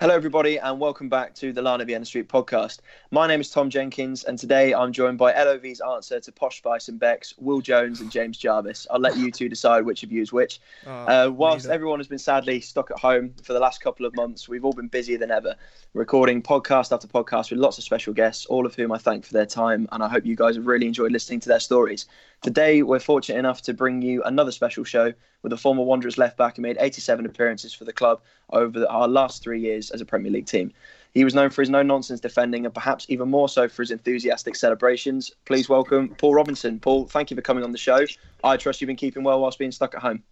Hello, everybody, and welcome back to the Lion of Vienna Suite podcast. My name is Tom Jenkins, and today I'm joined by LOV's answer to Posh Spice and Becks Will Jones and James Jarvis. I'll let you two decide which of you is which. Oh, Uh, whilst everyone has been sadly stuck at home for the last couple of months, we've all been busier than ever, recording podcast after podcast with lots of special guests, all of whom I thank for their time, and I hope you guys have really enjoyed listening to their stories. Today, we're fortunate enough to bring you another special show with a former Wanderers left back who made 87 appearances for the club over our last three years as a Premier League team. He was known for his no nonsense defending and perhaps even more so for his enthusiastic celebrations. Please welcome Paul Robinson. Paul, thank you for coming on the show. I trust you've been keeping well whilst being stuck at home.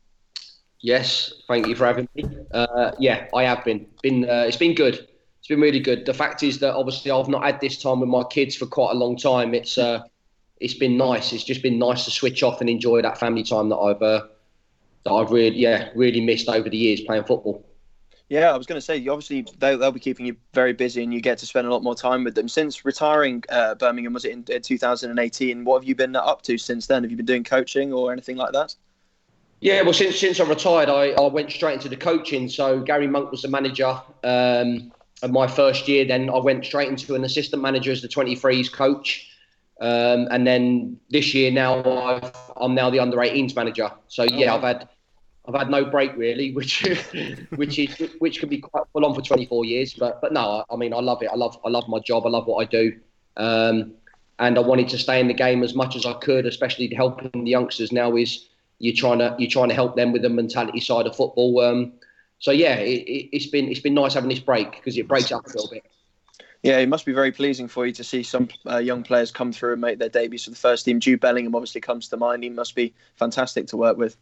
Yes, thank you for having me. Uh, yeah, I have been. Been uh, it's been good. It's been really good. The fact is that obviously I've not had this time with my kids for quite a long time. It's uh, it's been nice. It's just been nice to switch off and enjoy that family time that I've uh, that I've really yeah really missed over the years playing football. Yeah, I was going to say, obviously, they'll, they'll be keeping you very busy and you get to spend a lot more time with them. Since retiring uh, Birmingham, was it in, in 2018? What have you been up to since then? Have you been doing coaching or anything like that? Yeah, well, since since I retired, I, I went straight into the coaching. So Garry Monk was the manager um, of my first year. Then I went straight into an assistant manager as the 23s coach. Um, and then this year now I've, I'm now the under 18s manager. So yeah, I've had I've had no break really, which which is which can be quite full on for 24 years. But but no, I, I mean I love it. I love I love my job. I love what I do. Um, and I wanted to stay in the game as much as I could, especially helping the youngsters. Now is you're trying to you're trying to help them with the mentality side of football. Um, so yeah, it, it, it's been it's been nice having this break because it breaks up a little bit. Yeah, it must be very pleasing for you to see some uh, young players come through and make their debuts for the first team. Jude Bellingham obviously comes to mind. He must be fantastic to work with.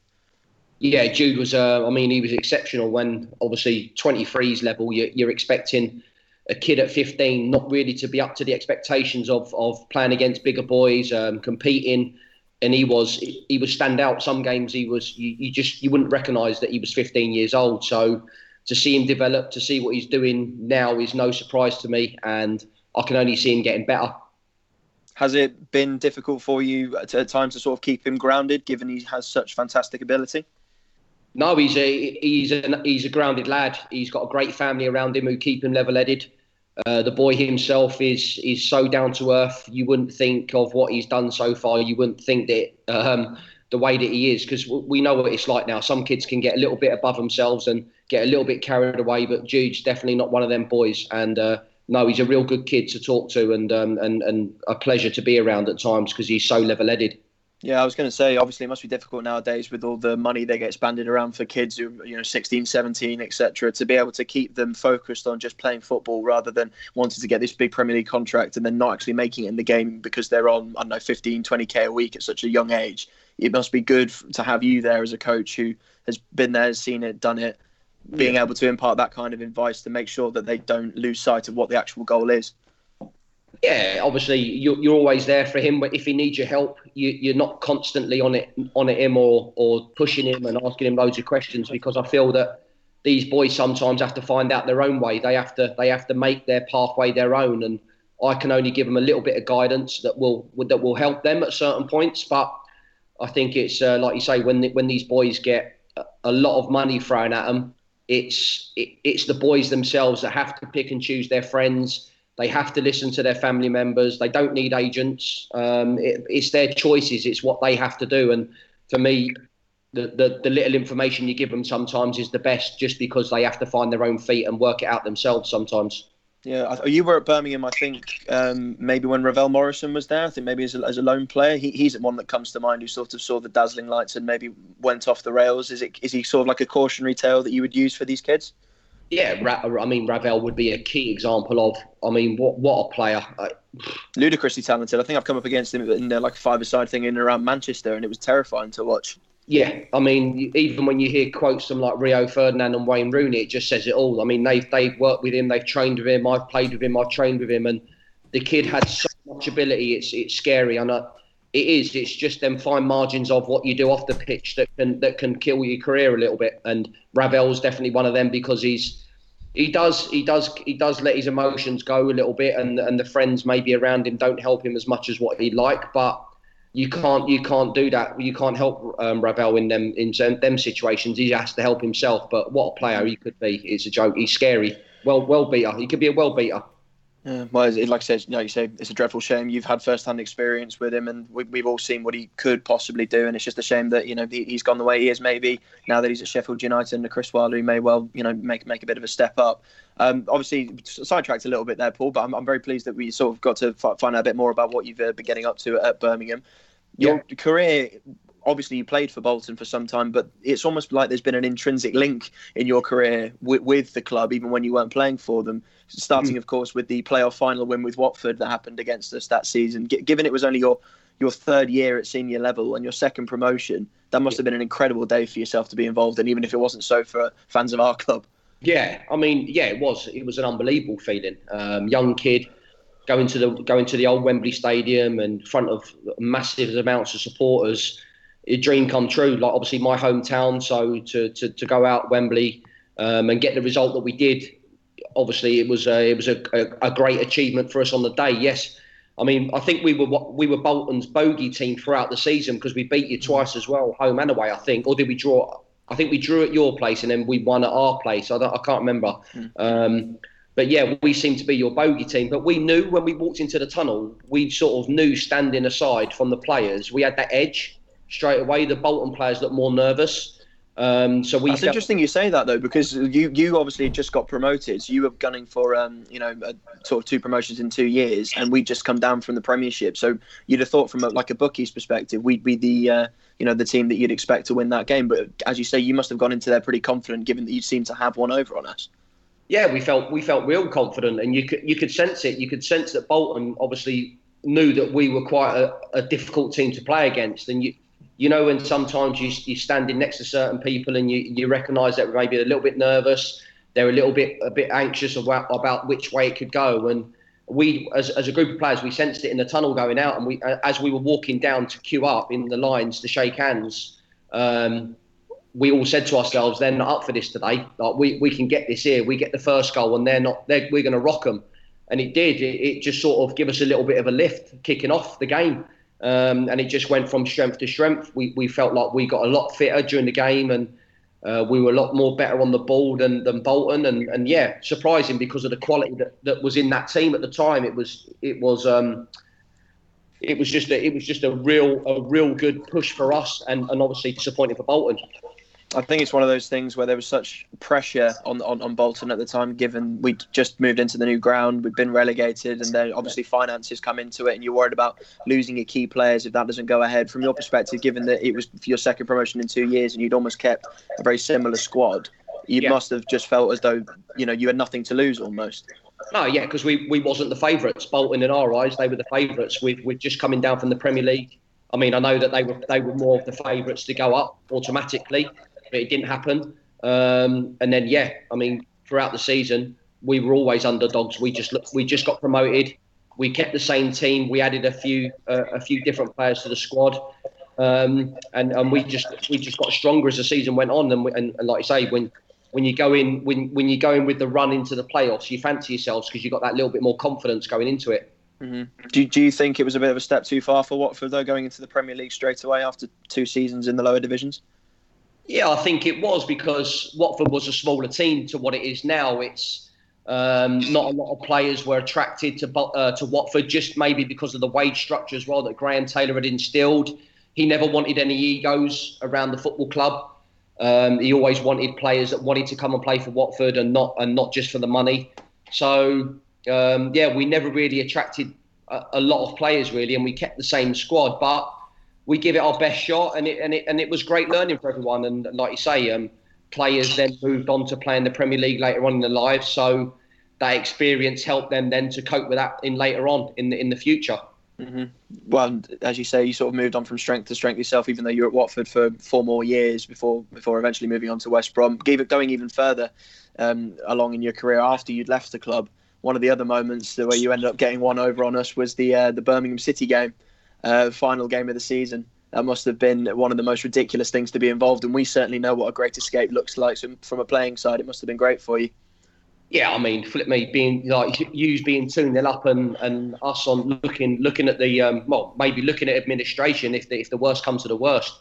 Yeah, Jude was. Uh, I mean, he was exceptional. When obviously 23s level, you're, you're expecting a kid at 15 not really to be up to the expectations of of playing against bigger boys, um, competing. And he was he was stand out. Some games he was you, you just you wouldn't recognise that he was 15 years old. So to see him develop, to see what he's doing now is no surprise to me, and I can only see him getting better. Has it been difficult for you at, at times to sort of keep him grounded, given he has such fantastic ability? No, he's a he's a he's a grounded lad. He's got a great family around him who keep him level-headed. Uh, the boy himself is is so down to earth. You wouldn't think of what he's done so far. You wouldn't think that um, the way that he is, because we know what it's like now. Some kids can get a little bit above themselves and get a little bit carried away, but Jude's definitely not one of them boys. And uh, no, he's a real good kid to talk to and um, and and a pleasure to be around at times because he's so level-headed. Yeah, I was going to say, obviously, it must be difficult nowadays with all the money that gets banded around for kids who, you know, 16, 17, etc., to be able to keep them focused on just playing football rather than wanting to get this big Premier League contract and then not actually making it in the game because they're on, I don't know, 15, 20k a week at such a young age. It must be good to have you there as a coach who has been there, seen it, done it, being able to impart that kind of advice to make sure that they don't lose sight of what the actual goal is yeah, obviously you're, you're always there for him, but if he needs your help, you, you're not constantly on it on it him or or pushing him and asking him loads of questions because I feel that these boys sometimes have to find out their own way. They have to they have to make their pathway their own, and I can only give them a little bit of guidance that will that will help them at certain points. But I think it's uh, like you say when when these boys get a lot of money thrown at them, it's it, it's the boys themselves that have to pick and choose their friends they have to listen to their family members. They don't need agents. Um, it, it's their choices. It's what they have to do. And for me, the, the, the little information you give them sometimes is the best, just because they have to find their own feet and work it out themselves sometimes. Yeah, you were at Birmingham, I think, um, maybe when Ravel Morrison was there. I think maybe as a, as a lone player, he, he's the one that comes to mind who sort of saw the dazzling lights and maybe went off the rails. Is it is he sort of like a cautionary tale that you would use for these kids? yeah, I mean Ravel would be a key example of. I mean, what what a player! Ludicrously talented. I think I've come up against him in uh, like a five-a-side thing in and around Manchester, and it was terrifying to watch. Yeah, I mean, even when you hear quotes from like Rio Ferdinand and Wayne Rooney, it just says it all. I mean, they've they've worked with him, they've trained with him, I've played with him, I've trained with him, and the kid had so much ability. It's it's scary, and uh, it is. It's just them fine margins of what you do off the pitch that can that can kill your career a little bit. And Ravel's definitely one of them because he's he does he does he does let his emotions go a little bit, and and the friends maybe around him don't help him as much as what he'd like, but. You can't, you can't do that. You can't help um, Ravel in them in them situations. He has to help himself. But what a player he could be! It's a joke. He's scary. well, well beater. He could be a well beater. Yeah, well, like I said, like you say, it's a dreadful shame. You've had first-hand experience with him, and we, have all seen what he could possibly do. And it's just a shame that you know he, has gone the way he is. Maybe now that he's at Sheffield United and Chris Wilder, he may well you know make make a bit of a step up. Um, obviously, sidetracked a little bit there, Paul, but I'm, I'm very pleased that we sort of got to f- find out a bit more about what you've uh, been getting up to at Birmingham. Your yeah. career obviously you played for Bolton for some time, but it's almost like there's been an intrinsic link in your career with, with the club, even when you weren't playing for them. Starting, mm. of course, with the playoff final win with Watford that happened against us that season. G- given it was only your your third year at senior level and your second promotion, that must have been an incredible day for yourself to be involved in, even if it wasn't so for fans of our club. Yeah, I mean, yeah, it was. It was an unbelievable feeling. Um, young kid going to the going to the old Wembley Stadium and in front of massive amounts of supporters a dream come true. Like obviously my hometown, so to to, to go out Wembley um, and get the result that we did, obviously it was a, it was a, a, a, great achievement for us on the day. Yes, I mean I think we were we were Bolton's bogey team throughout the season because we beat you twice as well, home and away. I think, or did we draw? I think we drew at your place and then we won at our place. I, I can't remember. Mm. Um, but yeah, we seem to be your bogey team. But we knew when we walked into the tunnel, we sort of knew standing aside from the players, we had that edge straight away. The Bolton players looked more nervous. Um, so we. That's felt- interesting you say that though, because you you obviously just got promoted. So you were gunning for um, you know a, sort of two promotions in two years, and we just come down from the Premiership. So you'd have thought from a, like a bookie's perspective, we'd be the uh, you know the team that you'd expect to win that game. But as you say, you must have gone into there pretty confident, given that you seem to have one over on us. Yeah, we felt we felt real confident, and you could you could sense it. You could sense that Bolton obviously knew that we were quite a, a difficult team to play against, and you you know, when sometimes you, you're standing next to certain people and you, you recognise that maybe a little bit nervous, they're a little bit a bit anxious about, about which way it could go. And we, as, as a group of players, we sensed it in the tunnel going out. And we, as we were walking down to queue up in the lines to shake hands, um, we all said to ourselves, "They're not up for this today. Like we, we can get this here. We get the first goal, and they're not. They're, we're going to rock them." And it did. It, it just sort of gave us a little bit of a lift, kicking off the game. Um, and it just went from strength to strength. We, we felt like we got a lot fitter during the game and uh, we were a lot more better on the ball than, than Bolton. And, and yeah, surprising because of the quality that, that was in that team at the time. It was it was um, it was just a, it was just a real a real good push for us and, and obviously disappointing for Bolton. I think it's one of those things where there was such pressure on, on, on Bolton at the time, given we'd just moved into the new ground, we'd been relegated, and then obviously finances come into it, and you're worried about losing your key players if that doesn't go ahead. From your perspective, given that it was your second promotion in two years and you'd almost kept a very similar squad, you yeah. must have just felt as though you know you had nothing to lose almost. No, yeah, because we, we wasn't the favourites. Bolton, in our eyes, they were the favourites. we we're just coming down from the Premier League. I mean, I know that they were they were more of the favourites to go up automatically but it didn't happen. Um, and then yeah, I mean, throughout the season, we were always underdogs. We just we just got promoted. We kept the same team. We added a few uh, a few different players to the squad, um, and and we just we just got stronger as the season went on. And, we, and, and like I say, when when you go in when when you go in with the run into the playoffs, you fancy yourselves because you got that little bit more confidence going into it. Mm-hmm. Do, do you think it was a bit of a step too far for Watford though, going into the Premier League straight away after two seasons in the lower divisions? Yeah, I think it was because Watford was a smaller team to what it is now. It's um, not a lot of players were attracted to uh, to Watford just maybe because of the wage structure as well that Graham Taylor had instilled. He never wanted any egos around the football club. Um, he always wanted players that wanted to come and play for Watford and not and not just for the money. So um, yeah, we never really attracted a, a lot of players really, and we kept the same squad, but we give it our best shot, and it and it and it was great learning for everyone. And like you say, um, players then moved on to play in the Premier League later on in their lives, so that experience helped them then to cope with that in later on in the in the future. Mm-hmm. Well, as you say, you sort of moved on from strength to strength yourself, even though you were at Watford for four more years before before eventually moving on to West Brom. Going even further um, along in your career after you'd left the club. One of the other moments way you ended up getting one over on us was the uh, the Birmingham City game uh, final game of the season. That must have been one of the most ridiculous things to be involved in. We certainly know what a great escape looks like. From a playing side, it must have been great for you. Yeah, I mean, flip me being like you being two nil up and, and us on looking looking at the um, well maybe looking at administration if the, if the worst comes to the worst.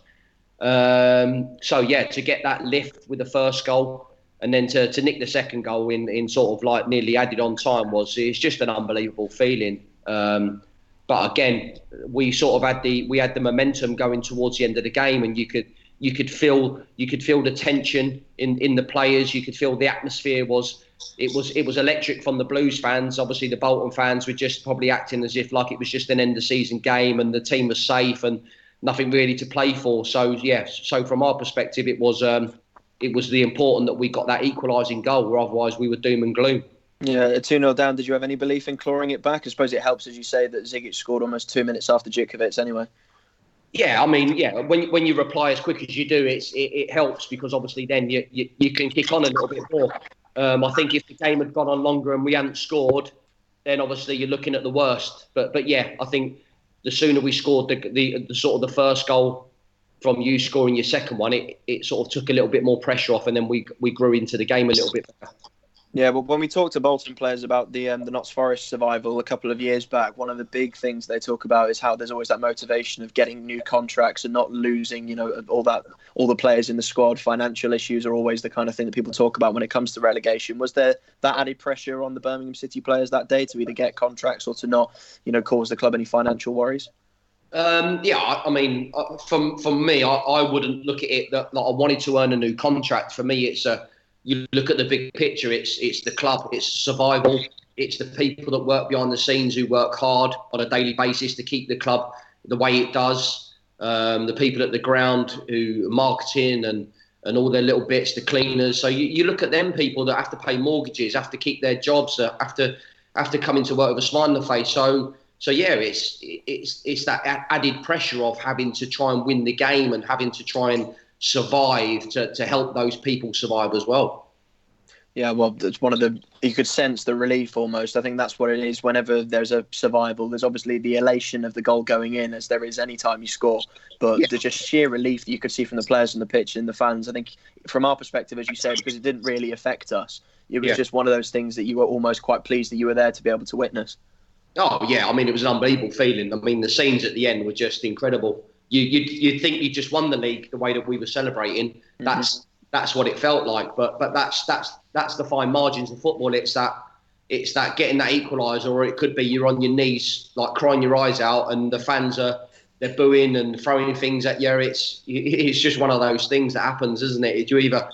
Um, so yeah, to get that lift with the first goal and then to, to nick the second goal in, in sort of like nearly added on time was it's just an unbelievable feeling. Um, but again, we sort of had the we had the momentum going towards the end of the game, and you could you could feel you could feel the tension in, in the players. You could feel the atmosphere was it was it was electric from the Blues fans. Obviously, the Bolton fans were just probably acting as if like it was just an end of season game and the team was safe and nothing really to play for. So yes, so from our perspective, it was um, it was the important that we got that equalising goal, or otherwise we were doom and gloom. Yeah, 2 0 down. Did you have any belief in clawing it back? I suppose it helps, as you say, that Zigic scored almost two minutes after Jutkiewicz anyway. Yeah, I mean, yeah, when, when you reply as quick as you do, it's, it, it helps because obviously then you, you, you can kick on a little bit more. Um, I think if the game had gone on longer and we hadn't scored, then obviously you're looking at the worst. But but yeah, I think the sooner we scored the, the, the sort of the first goal from you scoring your second one, it, it sort of took a little bit more pressure off, and then we we grew into the game a little bit better. Yeah, well, when we talk to Bolton players about the um, the Notts Forest survival a couple of years back, one of the big things they talk about is how there's always that motivation of getting new contracts and not losing. You know, all that all the players in the squad. Financial issues are always the kind of thing that people talk about when it comes to relegation. Was there that added pressure on the Birmingham City players that day to either get contracts or to not, you know, cause the club any financial worries? Um, yeah, I, I mean, uh, from from me, I, I wouldn't look at it that like, I wanted to earn a new contract. For me, it's a you look at the big picture. It's it's the club. It's survival. It's the people that work behind the scenes who work hard on a daily basis to keep the club the way it does. Um, the people at the ground who marketing and and all their little bits, the cleaners. So you, you look at them people that have to pay mortgages, have to keep their jobs, have to have to come into work with a smile on the face. So so yeah, it's it's it's that added pressure of having to try and win the game and having to try and survive to, to help those people survive as well. Yeah, well, it's one of the you could sense the relief almost. I think that's what it is. Whenever there's a survival, there's obviously the elation of the goal going in, as there is any time you score. But yeah. the just sheer relief that you could see from the players on the pitch and the fans. I think, from our perspective, as you said, because it didn't really affect us, it was yeah. just one of those things that you were almost quite pleased that you were there to be able to witness. Oh yeah, I mean it was an unbelievable feeling. I mean the scenes at the end were just incredible. You you you think you just won the league the way that we were celebrating. Mm-hmm. That's that's what it felt like. But but that's that's that's the fine margins of football. It's that it's that getting that equaliser, or it could be you're on your knees like crying your eyes out, and the fans are they're booing and throwing things at you. It's it's just one of those things that happens, isn't it? You either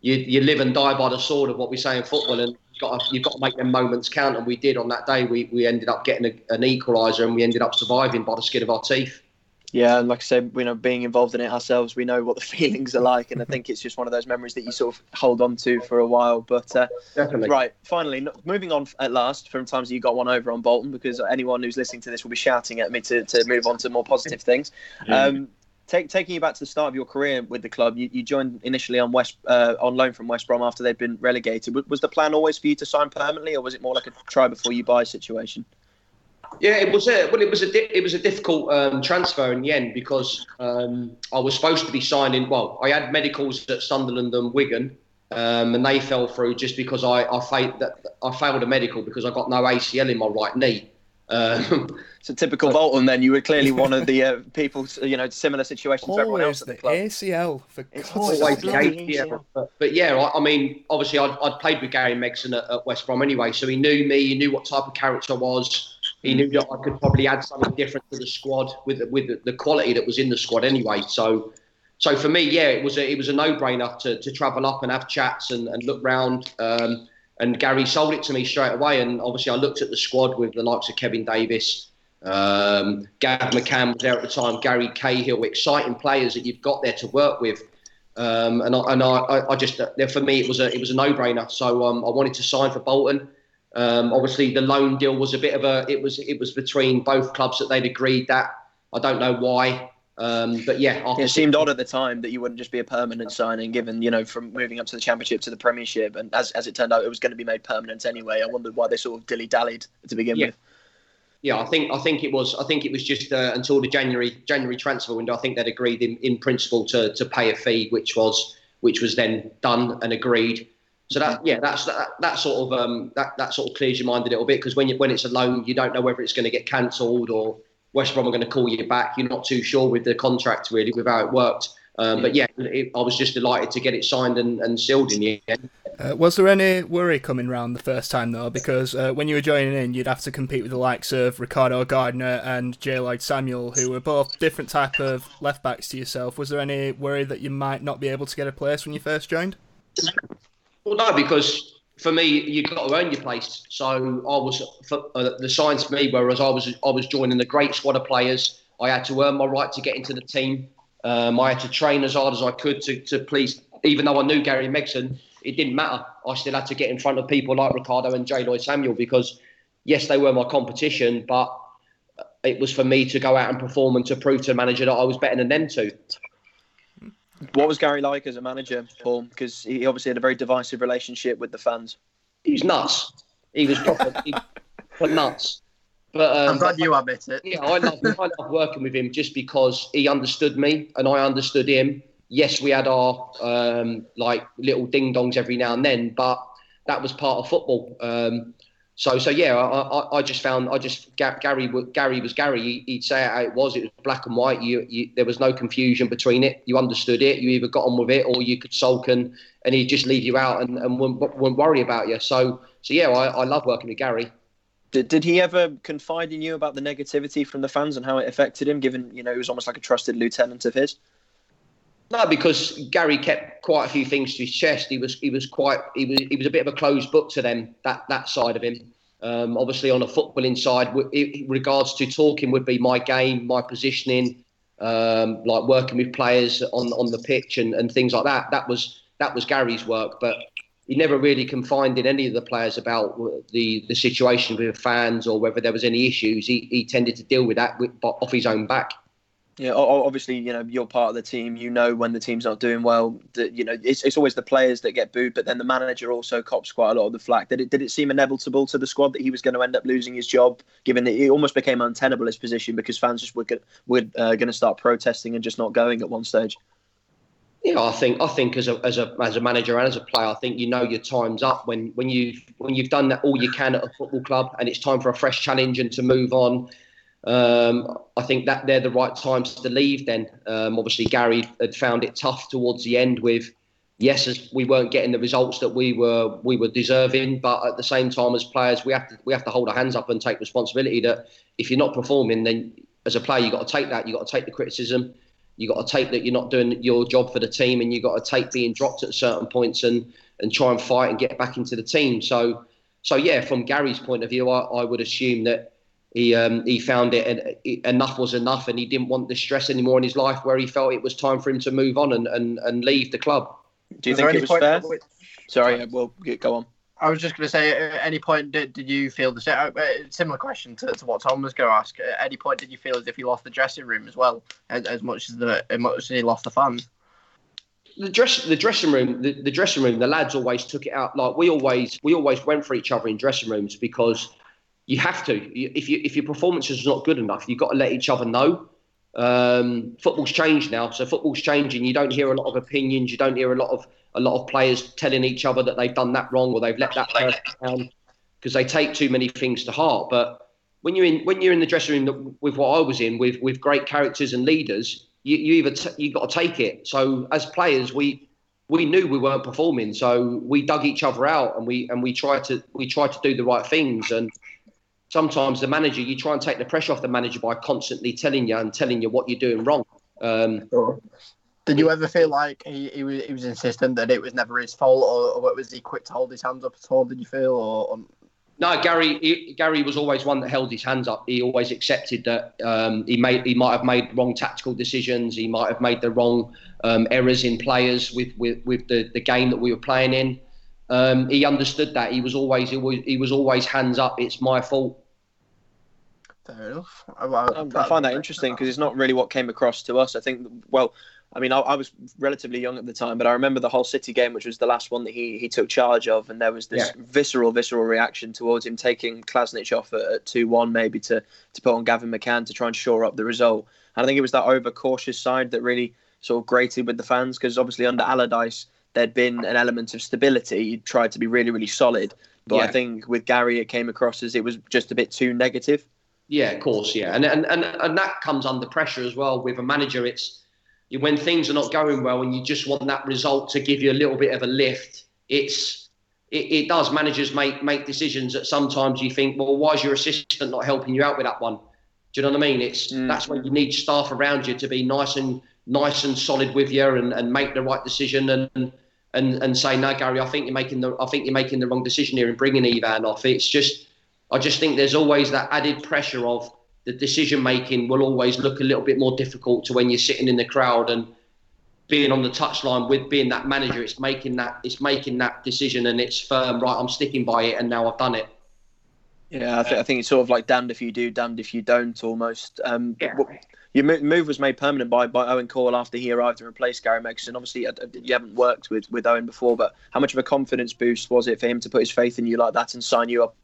you, you live and die by the sword of what we say in football, and you've got to, you've got to make them moments count. And we did on that day. We, we ended up getting a, an equaliser, and we ended up surviving by the skin of our teeth. Yeah, and like I said, you know, being involved in it ourselves, we know what the feelings are like, and I think it's just one of those memories that you sort of hold on to for a while. But uh, definitely, right. Finally, moving on at last from times you got one over on Bolton, because anyone who's listening to this will be shouting at me to, to move on to more positive things. Um, Take, taking you back to the start of your career with the club, you, you joined initially on West uh, on loan from West Brom after they'd been relegated. Was the plan always for you to sign permanently, or was it more like a try before you buy situation? Yeah, it was a well, it was a di- it was a difficult um, transfer in the end because um, I was supposed to be signing. Well, I had medicals at Sunderland and Wigan, um, and they fell through just because I I failed that I failed a medical because I got no ACL in my right knee. Um, so typical Bolton. Then you were clearly one of the uh, people, you know, similar situations always to everyone else at the, the club. ACL for it's always the ACL. But, but, yeah, I, I, mean, obviously, I'd, I'd, played with Gary Megson at, at, West Brom anyway, so he knew me. He knew what type of character I was. He knew that I could probably add something different to the squad with with the, quality that was in the squad anyway. So. So for me, yeah, it was a, it was a no-brainer to, to travel up and have chats and, and look round. Um, and Gary sold it to me straight away. And obviously, I looked at the squad with the likes of Kevin Davies, um, Gav McCann was there at the time, Gary Cahill, exciting players that you've got there to work with. Um, and I, and I, I just for me it was a it was a no brainer. So um, I wanted to sign for Bolton. Um, obviously, the loan deal was a bit of a it was it was between both clubs that they'd agreed that. I don't know why. Um, but yeah, it seemed odd at the time that you wouldn't just be a permanent signing, given you know from moving up to the championship to the Premiership, and as as it turned out, it was going to be made permanent anyway. I wondered why they sort of dilly dallied to begin yeah. with. Yeah, I think I think it was I think it was just uh, until the January January transfer window. I think they'd agreed in, in principle to, to pay a fee, which was which was then done and agreed. So that yeah, that's that, that sort of um, that that sort of clears your mind a little bit because when you, when it's a loan, you don't know whether it's going to get cancelled or West Brom are going to call you back. You're not too sure with the contract really with how it worked. Um, but yeah, it, I was just delighted to get it signed and, and sealed in the end. Uh, was there any worry coming round the first time though? Because uh, when you were joining in, you'd have to compete with the likes of Ricardo Gardner and JLloyd Samuel, who were both different type of left backs to yourself. Was there any worry that you might not be able to get a place when you first joined? Well, no, because for me, you've got to earn your place. So I was for, uh, the signs for me, whereas I was I was joining the great squad of players. I had to earn my right to get into the team. Um, I had to train as hard as I could to, to please, even though I knew Gary Megson, it didn't matter. I still had to get in front of people like Ricardo and JLloyd Samuel because, yes, they were my competition, but it was for me to go out and perform and to prove to the manager that I was better than them two. What was Gary like as a manager, Paul? Because he obviously had a very divisive relationship with the fans. He was nuts. He was proper, he, nuts. But um, I'm glad you admit it. Yeah, I love, I love working with him just because he understood me and I understood him. Yes, we had our um, like little ding dongs every now and then, but that was part of football. Um, so, so yeah, I, I, I, just found I just Gary Gary was Gary. He'd say it how it was. It was black and white. You, you, there was no confusion between it. You understood it. You either got on with it or you could sulk and, and he'd just leave you out and, and wouldn't, wouldn't worry about you. So, so yeah, I, I love working with Gary. Did, did he ever confide in you about the negativity from the fans and how it affected him? Given you know he was almost like a trusted lieutenant of his. No, because Gary kept quite a few things to his chest. He was he was quite he was he was a bit of a closed book to them that that side of him. Um, obviously, on a footballing side, in regards to talking would be my game, my positioning, um, like working with players on on the pitch and, and things like that. That was that was Gary's work, but he never really confided any of the players about the the situation with fans or whether there was any issues. He he tended to deal with that with, off his own back. Yeah, obviously, you know, you're part of the team. You know when the team's not doing well. That you know, it's, it's always the players that get booed, but then the manager also cops quite a lot of the flack. Did it did it seem inevitable to the squad that he was going to end up losing his job, given that it almost became untenable his position because fans just were were uh, going to start protesting and just not going at one stage. Yeah, I think I think as a as a as a manager and as a player, I think you know your time's up when when you when you've done that all you can at a football club and it's time for a fresh challenge and to move on um, I think that they're the right times to leave. Then, um, obviously, Gary had found it tough towards the end. With yes, we weren't getting the results that we were we were deserving, but at the same time, as players, we have to we have to hold our hands up and take responsibility. That if you're not performing, then as a player, you have got to take that. You have got to take the criticism. You have got to take that you're not doing your job for the team, and you have got to take being dropped at certain points and and try and fight and get back into the team. So, so yeah, from Gary's point of view, I, I would assume that he um, he found it and enough was enough, and he didn't want the stress anymore in his life. Where he felt it was time for him to move on and, and, and leave the club. Do you was think it was fair? Which... Sorry, we'll go on. I was just going to say, at any point did, did you feel the same? Uh, similar question to, to what Tom was going to ask. At any point did you feel as if you lost the dressing room as well, as, as much as the as much as he lost the fans? the dress the dressing room the, the dressing room the lads always took it out like we always we always went for each other in dressing rooms because you have to. If you if your performance is not good enough, you've got to let each other know. Um, football's changed now, so football's changing. You don't hear a lot of opinions. You don't hear a lot of a lot of players telling each other that they've done that wrong or they've let that person down because they take too many things to heart. But when you're in when you're in the dressing room with what I was in with with great characters and leaders, you you either t- you got to take it. So as players, we we knew we weren't performing, so we dug each other out and we and we tried to we tried to do the right things and sometimes the manager, you try and take the pressure off the manager by constantly telling you and telling you what you're doing wrong. Um, sure. Did you ever feel like he, he, was, he was insistent that it was never his fault, or, or was he quick to hold his hands up at all? Did you feel, or, or... No, Gary. He, Gary was always one that held his hands up. He always accepted that um, he made he might have made wrong tactical decisions. He might have made the wrong um, errors in players with, with, with the, the game that we were playing in. Um, he understood that. He was always he was, he was always hands up. It's my fault. Fair enough. I, I, I find that interesting because it's not really what came across to us. I think, well, I mean, I, I, was relatively young at the time, but I remember the whole City game, which was the last one that he, he took charge of, and there was this yeah. visceral, visceral reaction towards him taking Klasnic off at two one, maybe to to put on Gavin McCann to try and shore up the result. And I think it was that overcautious side that really sort of grated with the fans because obviously under Allardyce there'd been an element of stability. He tried to be really, really solid. But yeah. I think with Gary, it came across as it was just a bit too negative. Yeah, of course, yeah, and and and, and that comes under pressure as well with a manager. It's when things are not going well and you just want that result to give you a little bit of a lift. It's it, it, does. Managers make make decisions that sometimes you think, well, why is your assistant not helping you out with that one? Do you know what I mean? It's mm. that's when you need staff around you to be nice and nice and solid with you and, and make the right decision and and and say, no, Gary, I think you're making the I think you're making the wrong decision here and bringing Ivan off. It's just I just think there's always that added pressure of the decision making will always look a little bit more difficult to when you're sitting in the crowd and being on the touchline with being that manager, it's making that it's making that decision and it's firm. Right, I'm sticking by it, and now I've done it. Yeah, I, th- I think it's sort of like damned if you do, damned if you don't, almost. Um, yeah. Your move was made permanent by, by Owen Coyle after he arrived to replace Gary Megson. Obviously, you haven't worked with, with Owen before, but how much of a confidence boost was it for him to put his faith in you like that and sign you up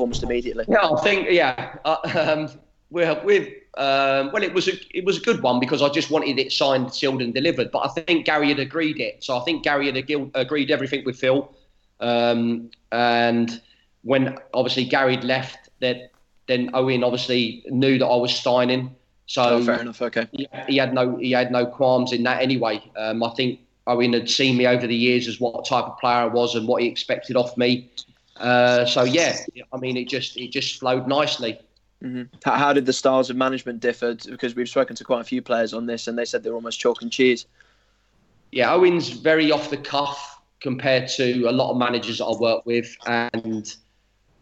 almost immediately? Yeah, I think yeah. Uh, um, we're with um, well, it was a it was a good one because I just wanted it signed, sealed, and delivered. But I think Gary had agreed it, so I think Gary had agreed everything with Phil. Um, and when obviously Gary had left, then then Owen obviously knew that I was signing. So oh, fair enough. Okay. He, he, had no he had no qualms in that anyway. Um, I think Owen had seen me over the years as what type of player I was and what he expected off me. Uh, so yeah, I mean it just it just flowed nicely. Mm-hmm. How, did the styles of management differ? Because we've spoken to quite a few players on this, and they said they're almost chalk and cheese. Yeah, Owen's very off the cuff compared to a lot of managers that I work with, and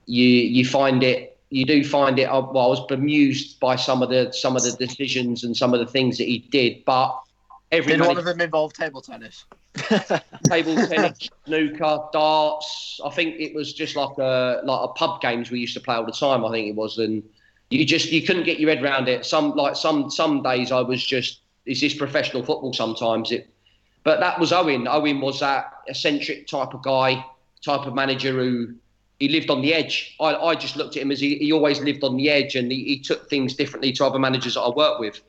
you you find it. You do find it. Well, I was bemused by some of the some of the decisions and some of the things that he did, but every did one of them involve table tennis? table tennis, snooker, darts. I think it was just like a like a pub games we used to play all the time. I think it was, and you just you couldn't get your head around it. Some like some some days I was just is this professional football? Sometimes it, but that was Owen. Owen was that eccentric type of guy, type of manager who he lived on the edge. I, I just looked at him as he, he always lived on the edge, and he, he took things differently to other managers that I worked with.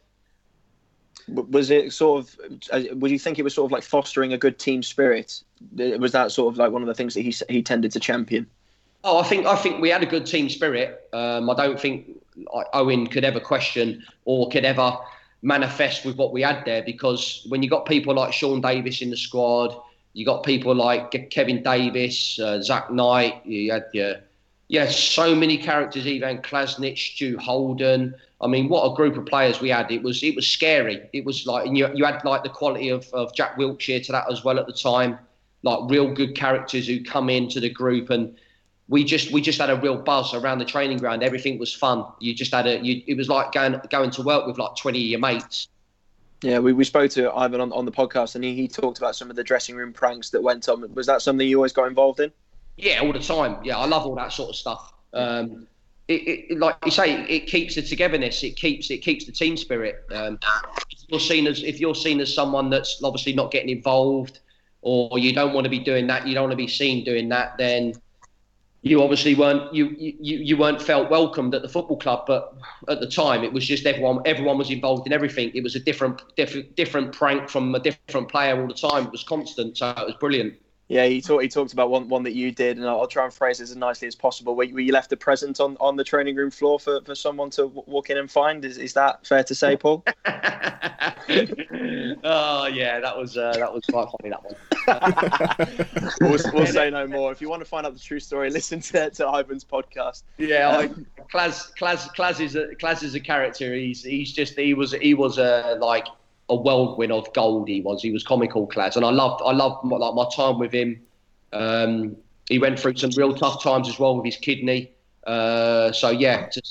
Was it sort of? Uh, would you think it was sort of like fostering a good team spirit? Was that sort of like one of the things that he he tended to champion? Oh, I think I think we had a good team spirit. Um, I don't think Owen could ever question or could ever manifest with what we had there because when you got people like Sean Davis in the squad, you got people like Kevin Davies, uh, Zat Knight, you had your yeah, so many characters, Ivan Klasnic, Stu Holden. I mean, what a group of players we had. It was it was scary. It was like, and you, you had like the quality of, of Jack Wilshere to that as well at the time, like real good characters who come into the group and we just we just had a real buzz around the training ground. Everything was fun. You just had a you, it was like going going to work with like twenty of your mates. Yeah, we, we spoke to Ivan on, on the podcast and he, he talked about some of the dressing room pranks that went on. Was that something you always got involved in? Yeah, all the time. Yeah, I love all that sort of stuff. Um, it, it, like you say, it keeps the togetherness. It keeps it keeps the team spirit. Um, if you're seen as if you're seen as someone that's obviously not getting involved, or you don't want to be doing that, you don't want to be seen doing that, then you obviously weren't you, you you weren't felt welcomed at the football club but at the time it was just everyone everyone was involved in everything it was a different different different prank from a different player all the time it was constant so it was brilliant yeah, he talked. He talked about one one that you did, and I'll try and phrase it as nicely as possible. Where, you left a present on, on the training room floor for, for someone to walk in and find. Is is that fair to say, Paul? oh yeah, that was uh, that was quite funny. That one. we'll, we'll, say no more. If you want to find out the true story, listen to, to Ivan's podcast. Yeah, I, Klas Klas Klas is a Klas is a character. He's he's just he was he was a like a whirlwind of gold. He was. He was comical class, and I loved. I loved my, like my time with him. Um, he went through some real tough times as well with his kidney. Uh, so yeah, to,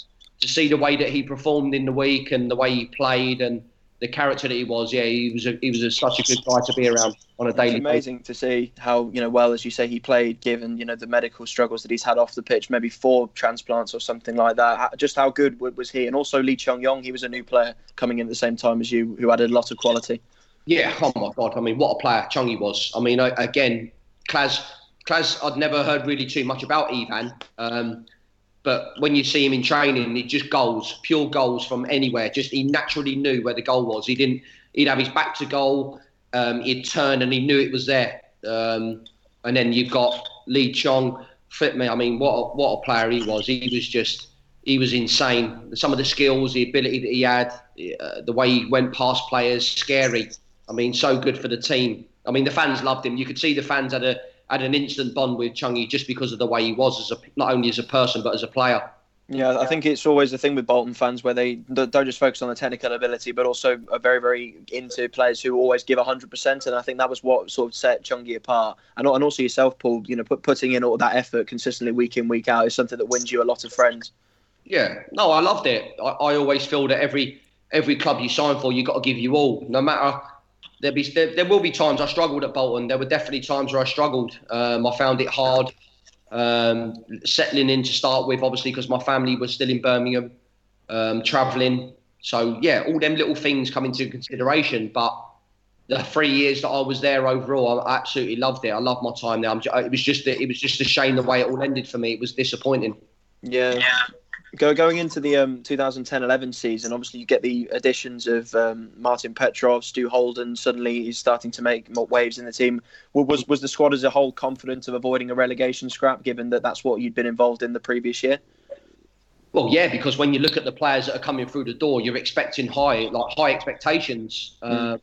to see the way that he performed in the week and the way he played and the character that he was, yeah, he was a, he was a, such a good guy to be around on a daily. It's amazing basis. to see how you know well as you say he played, given you know the medical struggles that he's had off the pitch, maybe four transplants or something like that. Just how good was he? And also Lee Chung Yong, he was a new player coming in at the same time as you, who added a lot of quality. Yeah, oh my god, I mean, what a player Chungy was. I mean, again, Klas, Klas, I'd never heard really too much about Ivan. Um, but when you see him in training, it just goals, pure goals from anywhere. Just he naturally knew where the goal was. He didn't. He'd have his back to goal. Um, he'd turn and he knew it was there. Um, and then you've got Lee Chong. Fit me. I mean, what a, what a player he was. He was just he was insane. Some of the skills, the ability that he had, uh, the way he went past players, scary. I mean, so good for the team. I mean, the fans loved him. You could see the fans had a had an instant bond with Chungy just because of the way he was as a not only as a person but as a player. Yeah, I think it's always the thing with Bolton fans where they don't just focus on the technical ability, but also are very, very into players who always give 100%. And I think that was what sort of set Chungy apart. And, and also yourself, Paul, you know, put, putting in all that effort consistently week in, week out is something that wins you a lot of friends. Yeah, no, I loved it. I, I always feel that every every club you sign for, you've got to give you all. No matter, there be there, there will be times I struggled at Bolton. There were definitely times where I struggled. Um, I found it hard um, settling in to start with, obviously, because my family was still in Birmingham, um, travelling. So, yeah, all them little things come into consideration. But the three years that I was there overall, I absolutely loved it. I loved my time there. Just, it was just a, it was just a shame the way it all ended for me. It was disappointing. Yeah. yeah. Go, going into the um, 2010-11 season, obviously you get the additions of um, Martin Petrov, Stu Holden. Suddenly he's starting to make waves in the team. Was was the squad as a whole confident of avoiding a relegation scrap, given that that's what you'd been involved in the previous year? Well, yeah, because when you look at the players that are coming through the door, you're expecting high, like high expectations. Mm. Uh,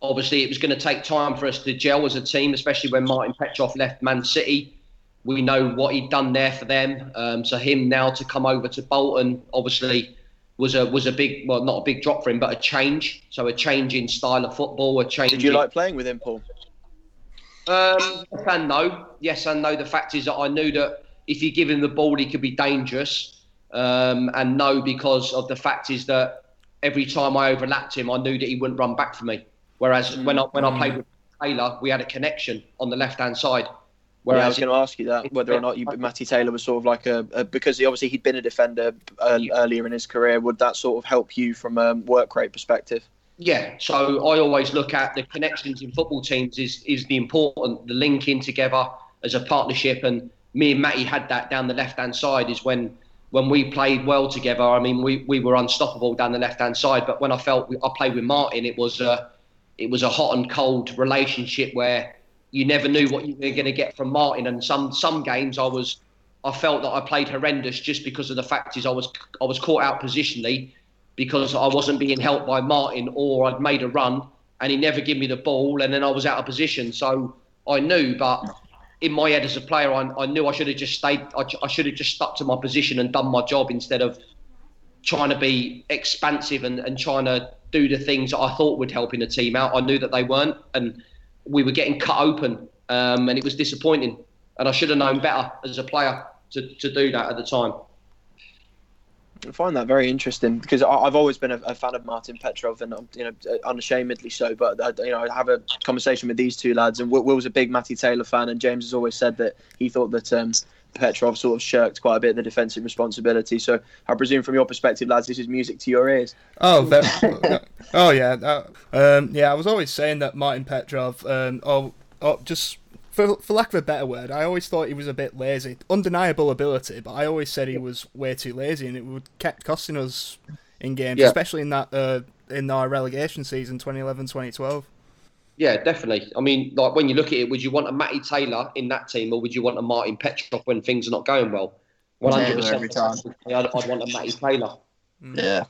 obviously, it was going to take time for us to gel as a team, especially when Martin Petrov left Man City we know what he'd done there for them. Um, so him now to come over to Bolton, obviously, was a was a big well not a big drop for him, but a change. So a change in style of football, a change. Did you in, like playing with him, Paul? Um, yes and no. Yes and no. The fact is that I knew that if you give him the ball, he could be dangerous. Um, and no, because of the fact is that every time I overlapped him, I knew that he wouldn't run back for me. Whereas when I when I played with Taylor, we had a connection on the left hand side. Whereas yeah, I was going to ask you that whether or not you, Matty Taylor was sort of like a, a because he, obviously he'd been a defender uh, earlier in his career. Would that sort of help you from a work rate perspective? Yeah, so I always look at the connections in football teams is is the important the linking together as a partnership, and me and Matty had that down the left hand side. Is when when we played well together. I mean, we, we were unstoppable down the left hand side. But when I felt I played with Martin, it was a it was a hot and cold relationship where you never knew what you were going to get from Martin. And some some games I was I felt that I played horrendous just because of the fact is I was I was caught out positionally because I wasn't being helped by Martin or I'd made a run and he never gave me the ball and then I was out of position. So I knew, but in my head as a player, I, I knew I should have just stayed. I, I should have just stuck to my position and done my job instead of trying to be expansive and, and trying to do the things that I thought would help in the team out. I knew that they weren't, and we were getting cut open, um, and it was disappointing. And I should have known better as a player to, to do that at the time. I find that very interesting because I've always been a, fan of Martin Petrov and you know unashamedly so. But I, you know, I have a conversation with these two lads, and Will, Will's a big Matty Taylor fan, and James has always said that he thought that um, Petrov sort of shirked quite a bit of the defensive responsibility. So I presume, from your perspective, lads, this is music to your ears. Oh, oh yeah, uh, um, yeah. I was always saying that Martin Petrov, um, oh, oh, just for for lack of a better word, I always thought he was a bit lazy. Undeniable ability, but I always said he was way too lazy, and it would kept costing us in games, yeah. especially in that uh, in our relegation season 2011-2012. Yeah, definitely. I mean, like when you look at it, would you want a Matty Taylor in that team, or would you want a Martin Petrov when things are not going well? One hundred percent. I'd, I'd want a Matty Taylor. Mm. Yeah,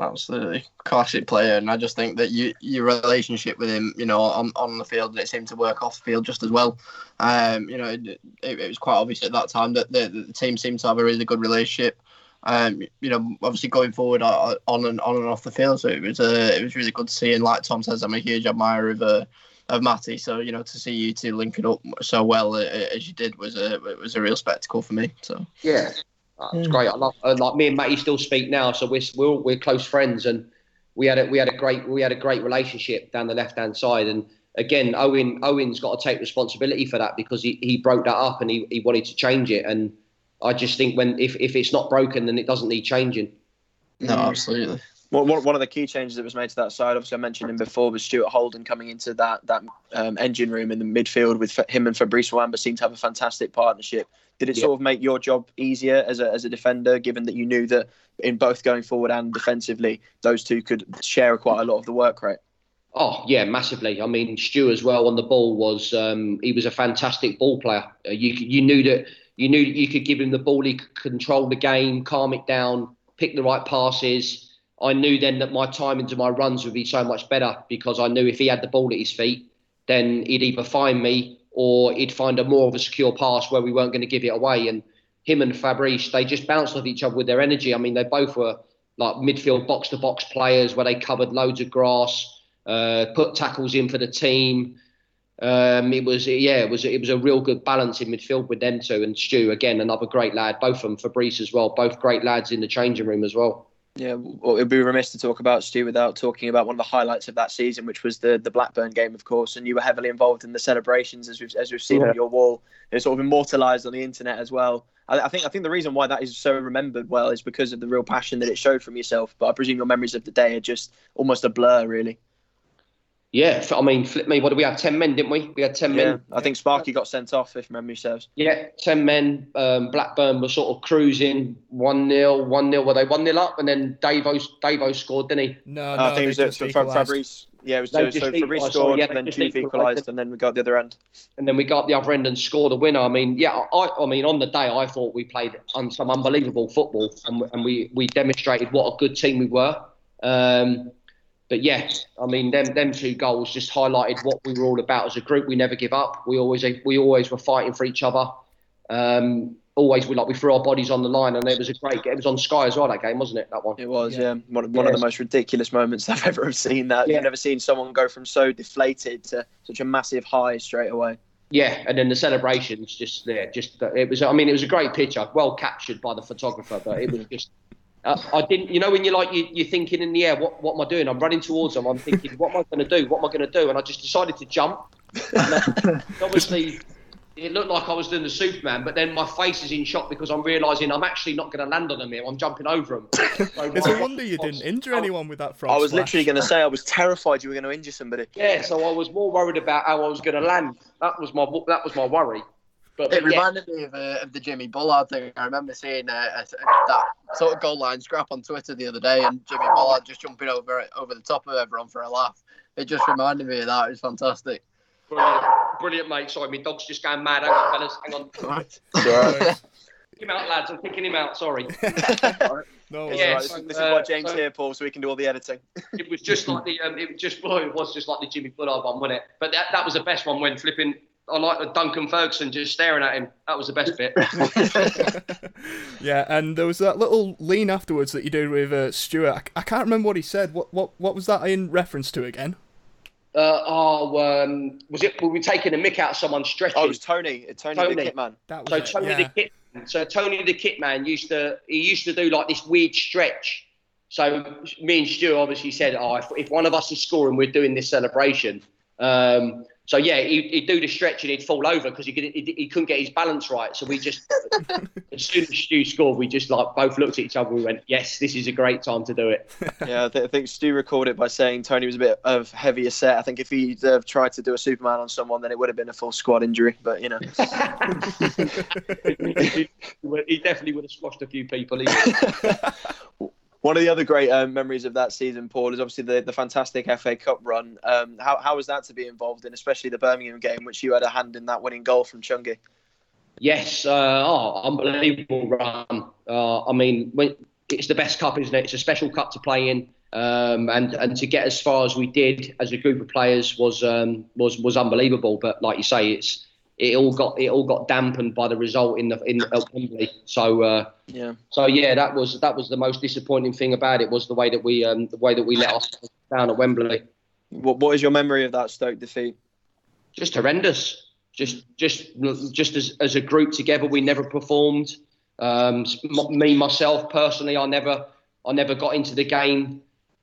absolutely classic player, and I just think that you your relationship with him, you know, on, on the field, it seemed to work off the field just as well. Um, you know, it, it, it was quite obvious at that time that the, the team seemed to have a really good relationship um, you know, obviously going forward uh, on and on and off the field. So it was uh, it was really good to see. And like Tom says, I'm a huge admirer of uh, of Matty. So you know, to see you two linking up so well uh, as you did was a it was a real spectacle for me. So yeah, it's great. I love uh, like me and Matty still speak now, so we're we're we're close friends, and we had a we had a great we had a great relationship down the left hand side, and. Again, Owen Owen's got to take responsibility for that because he, he broke that up and he, he wanted to change it and I just think when if, if it's not broken, then it doesn't need changing. No, absolutely. Well, one of the key changes that was made to that side, obviously I mentioned him before, was Stuart Holden coming into that that um, engine room in the midfield with him and Fabrice Muamba seemed to have a fantastic partnership. Did it yeah. sort of make your job easier as a, as a defender, given that you knew that in both going forward and defensively, those two could share quite a lot of the work rate? Oh yeah, massively. I mean, Stu as well on the ball was um, he was a fantastic ball player. Uh, you you knew that you knew that you could give him the ball, he could control the game, calm it down, pick the right passes. I knew then that my time into my runs would be so much better because I knew if he had the ball at his feet, then he'd either find me or he'd find a more of a secure pass where we weren't going to give it away. And him and Fabrice, they just bounced off each other with their energy. I mean, they both were like midfield box to box players where they covered loads of grass, uh, put tackles in for the team. Um, it was yeah, it was it was a real good balance in midfield with them two and Stu again, another great lad. Both of them, Fabrice as well, both great lads in the changing room as well. Yeah, well, it'd be remiss to talk about Stu without talking about one of the highlights of that season, which was the the Blackburn game, of course. And you were heavily involved in the celebrations, as we've as we've seen yeah. on your wall. It's sort of immortalised on the internet as well. I, I, think I think the reason why that is so remembered well is because of the real passion that it showed from yourself. But I presume your memories of the day are just almost a blur, really. Yeah, I mean, flip me. What did we have? Ten men, didn't we? We had ten yeah, men. I think Sparky got sent off, if memory serves. Yeah, ten men. Um, Blackburn were sort of cruising one 0 one 0 Were they one 0 up? And then Davo Davo scored, didn't he? No, no. I think it was for Fabrice. Yeah, it was so, so Fabrice scored, yeah, and then Chief equalised, and then we got the other end. And then we got the other end and scored a winner. I mean, yeah, I, I mean, on the day, I thought we played on some unbelievable football, and, and we we demonstrated what a good team we were. Um, but yes, I mean them them two goals just highlighted what we were all about as a group. We never give up. We always we always were fighting for each other. Um, always we like we threw our bodies on the line, and it was a great. Game. It was on Sky as well. That game wasn't it? That one. It was. Yeah, yeah. one, one of the most ridiculous moments I've ever seen. That yeah. you've never seen someone go from so deflated to such a massive high straight away. Yeah, and then the celebrations just there, yeah, just it was. I mean, it was a great picture, well captured by the photographer, but it was just uh, I didn't, you know, when you're like you, you're thinking in the air, what what am I doing? I'm running towards them. I'm thinking, what am I going to do? What am I going to do? And I just decided to jump. obviously, it looked like I was doing the Superman, but then my face is in shock because I'm realizing I'm actually not going to land on them here. I'm jumping over them. So it's a wonder you didn't injure anyone with that frog. I was splash. literally going to say I was terrified you were going to injure somebody. Yeah, so I was more worried about how I was going to land. That was my that was my worry. But, it reminded me of, uh, of the Jimmy Bullard thing. I remember seeing uh, a, that sort of goal line scrap on Twitter the other day, and Jimmy Bullard just jumping over over the top of everyone for a laugh. It just reminded me of that. It was fantastic. Brilliant, Brilliant mate. Sorry, my dog's just going mad. Hang on, fellas. Hang on. Right. Kick him out, lads. I'm kicking him out. Sorry. no, yeah, so, this is why uh, James so, here, Paul, so we can do all the editing. it was just like the um, it was just well, it was just like the Jimmy Bullard one, wasn't it? But that, that was the best one when flipping I like the Duncan Ferguson just staring at him. That was the best bit. yeah, and there was that little lean afterwards that you did with uh, Stuart. I, I, can't remember what he said. What what what was that in reference to again? Uh, oh, um, was it? Were we taking a mick out of someone stretching? Oh, it was Tony. Tony, Tony. the Kitman. so it, Tony yeah. the Kit. So Tony the Kitman used to he used to do like this weird stretch. So me and Stu obviously said, "Oh, if, if one of us is scoring, we're doing this celebration." Um, so yeah, he'd, he'd, do the stretch and he'd fall over because he, he, he, couldn't get his balance right. So we just, as soon as Stu scored, we just like both looked at each other. and We went, "Yes, this is a great time to do it." yeah, I, th- I, think Stu recorded by saying Tony was a bit of heavier set. I think if he'd uh, tried to do a Superman on someone, then it would have been a full squad injury. But you know, he definitely would have squashed a few people. One of the other great um, memories of that season, Paul, is obviously the, the fantastic FA Cup run. Um, how, how was that to be involved in, especially the Birmingham game, which you had a hand in that winning goal from Chungi? Yes, uh, oh, unbelievable run. Uh, I mean, when, it's the best cup, isn't it? It's a special cup to play in, um, and and to get as far as we did as a group of players was um, was was unbelievable. But like you say, it's it all got it all got dampened by the result in the in Wembley. So uh, yeah, so yeah, that was that was the most disappointing thing about it was the way that we um, the way that we let off down at Wembley. What what is your memory of that Stoke defeat? Just horrendous. Just just just as as a group together, we never performed. Um, me myself personally, I never I never got into the game.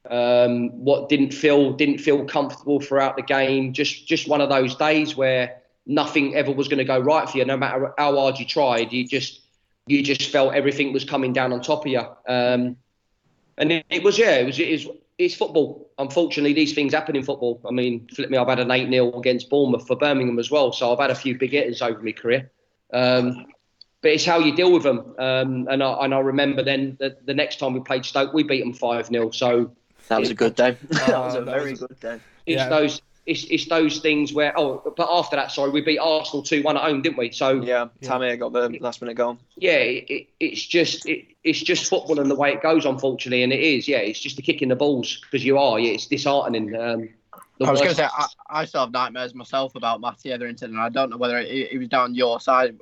Um, what didn't feel didn't feel comfortable throughout the game. Just just one of those days where nothing ever was going to go right for you. No matter how hard you tried, you just you just felt everything was coming down on top of you. Um, and it, it, was yeah, it was it is it's football. Unfortunately, these things happen in football. I mean, flip me, I've had an eight 0 against Bournemouth for Birmingham as well, so I've had a few big hitters over my career. Um, but it's how you deal with them. Um, and I and I remember then the, the next time we played Stoke, we beat them five 0 So that was a good day. that was a very good day. It's yeah. those it's, it's those things where oh, but after that, sorry, we beat Arsenal two one at home, didn't we? So yeah, Tammy got the last minute goal. Yeah, it, it's just it, it's just football and the way it goes, unfortunately, and it is. Yeah, it's just the kicking the balls because you are. Yeah, it's disheartening. Um, I was going to say I, I, still have nightmares myself about Matty Etherington, and I don't know whether he, he was down your side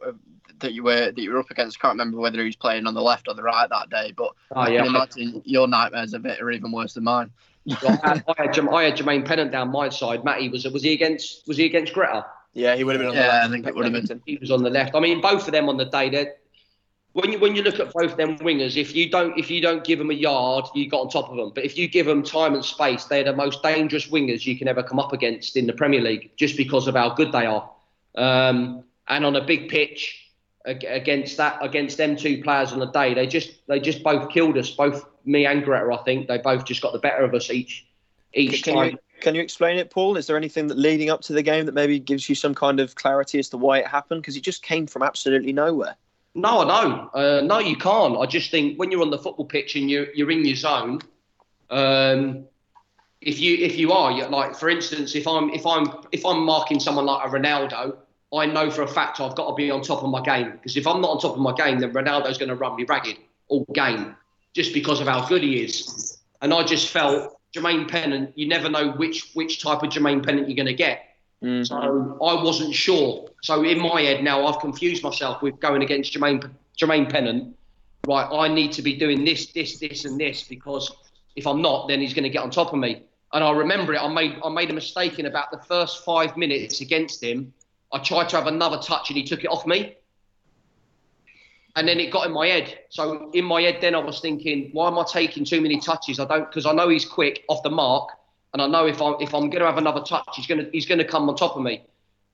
that you were that you were up against. I can't remember whether he was playing on the left or the right that day, but oh, yeah. I can imagine your nightmares of it are even worse than mine. Well, I, had, I, had, I had Jermaine Pennant down my side. Matty was was he against was he against Gretar? Yeah, he would have been on yeah, the left. I think it would have been. He was on the left. I mean, both of them on the day. They when you when you look at both them wingers, if you don't if you don't give them a yard, you got on top of them. But if you give them time and space, they're the most dangerous wingers you can ever come up against in the Premier League, just because of how good they are. Um, and on a big pitch against that against them two players on the day, they just they just both killed us. Both me and Gretar, I think they both just got the better of us each each can time. You, can you explain it, Paul? Is there anything that leading up to the game that maybe gives you some kind of clarity as to why it happened? Because it just came from absolutely nowhere. No, I know. Uh, no, you can't. I just think when you're on the football pitch and you're you're in your zone, um, if you if you are like for instance, if I'm if I'm if I'm marking someone like a Ronaldo, I know for a fact I've got to be on top of my game because if I'm not on top of my game, then Ronaldo's going to run me ragged all game just because of how good he is. And I just felt Jermaine Pennant. You never know which which type of Jermaine Pennant you're going to get. Mm. So I wasn't sure. So in my head now, I've confused myself with going against Jermaine Jermaine Pennant. Right, I need to be doing this, this, this, and this because if I'm not, then he's going to get on top of me. And I remember it. I made I made a mistake in about the first five minutes against him. I tried to have another touch and he took it off me. And then it got in my head. So in my head, then I was thinking, why am I taking too many touches? I don't because I know he's quick off the mark and I know if I'm if I'm going to have another touch, he's going to he's going to come on top of me.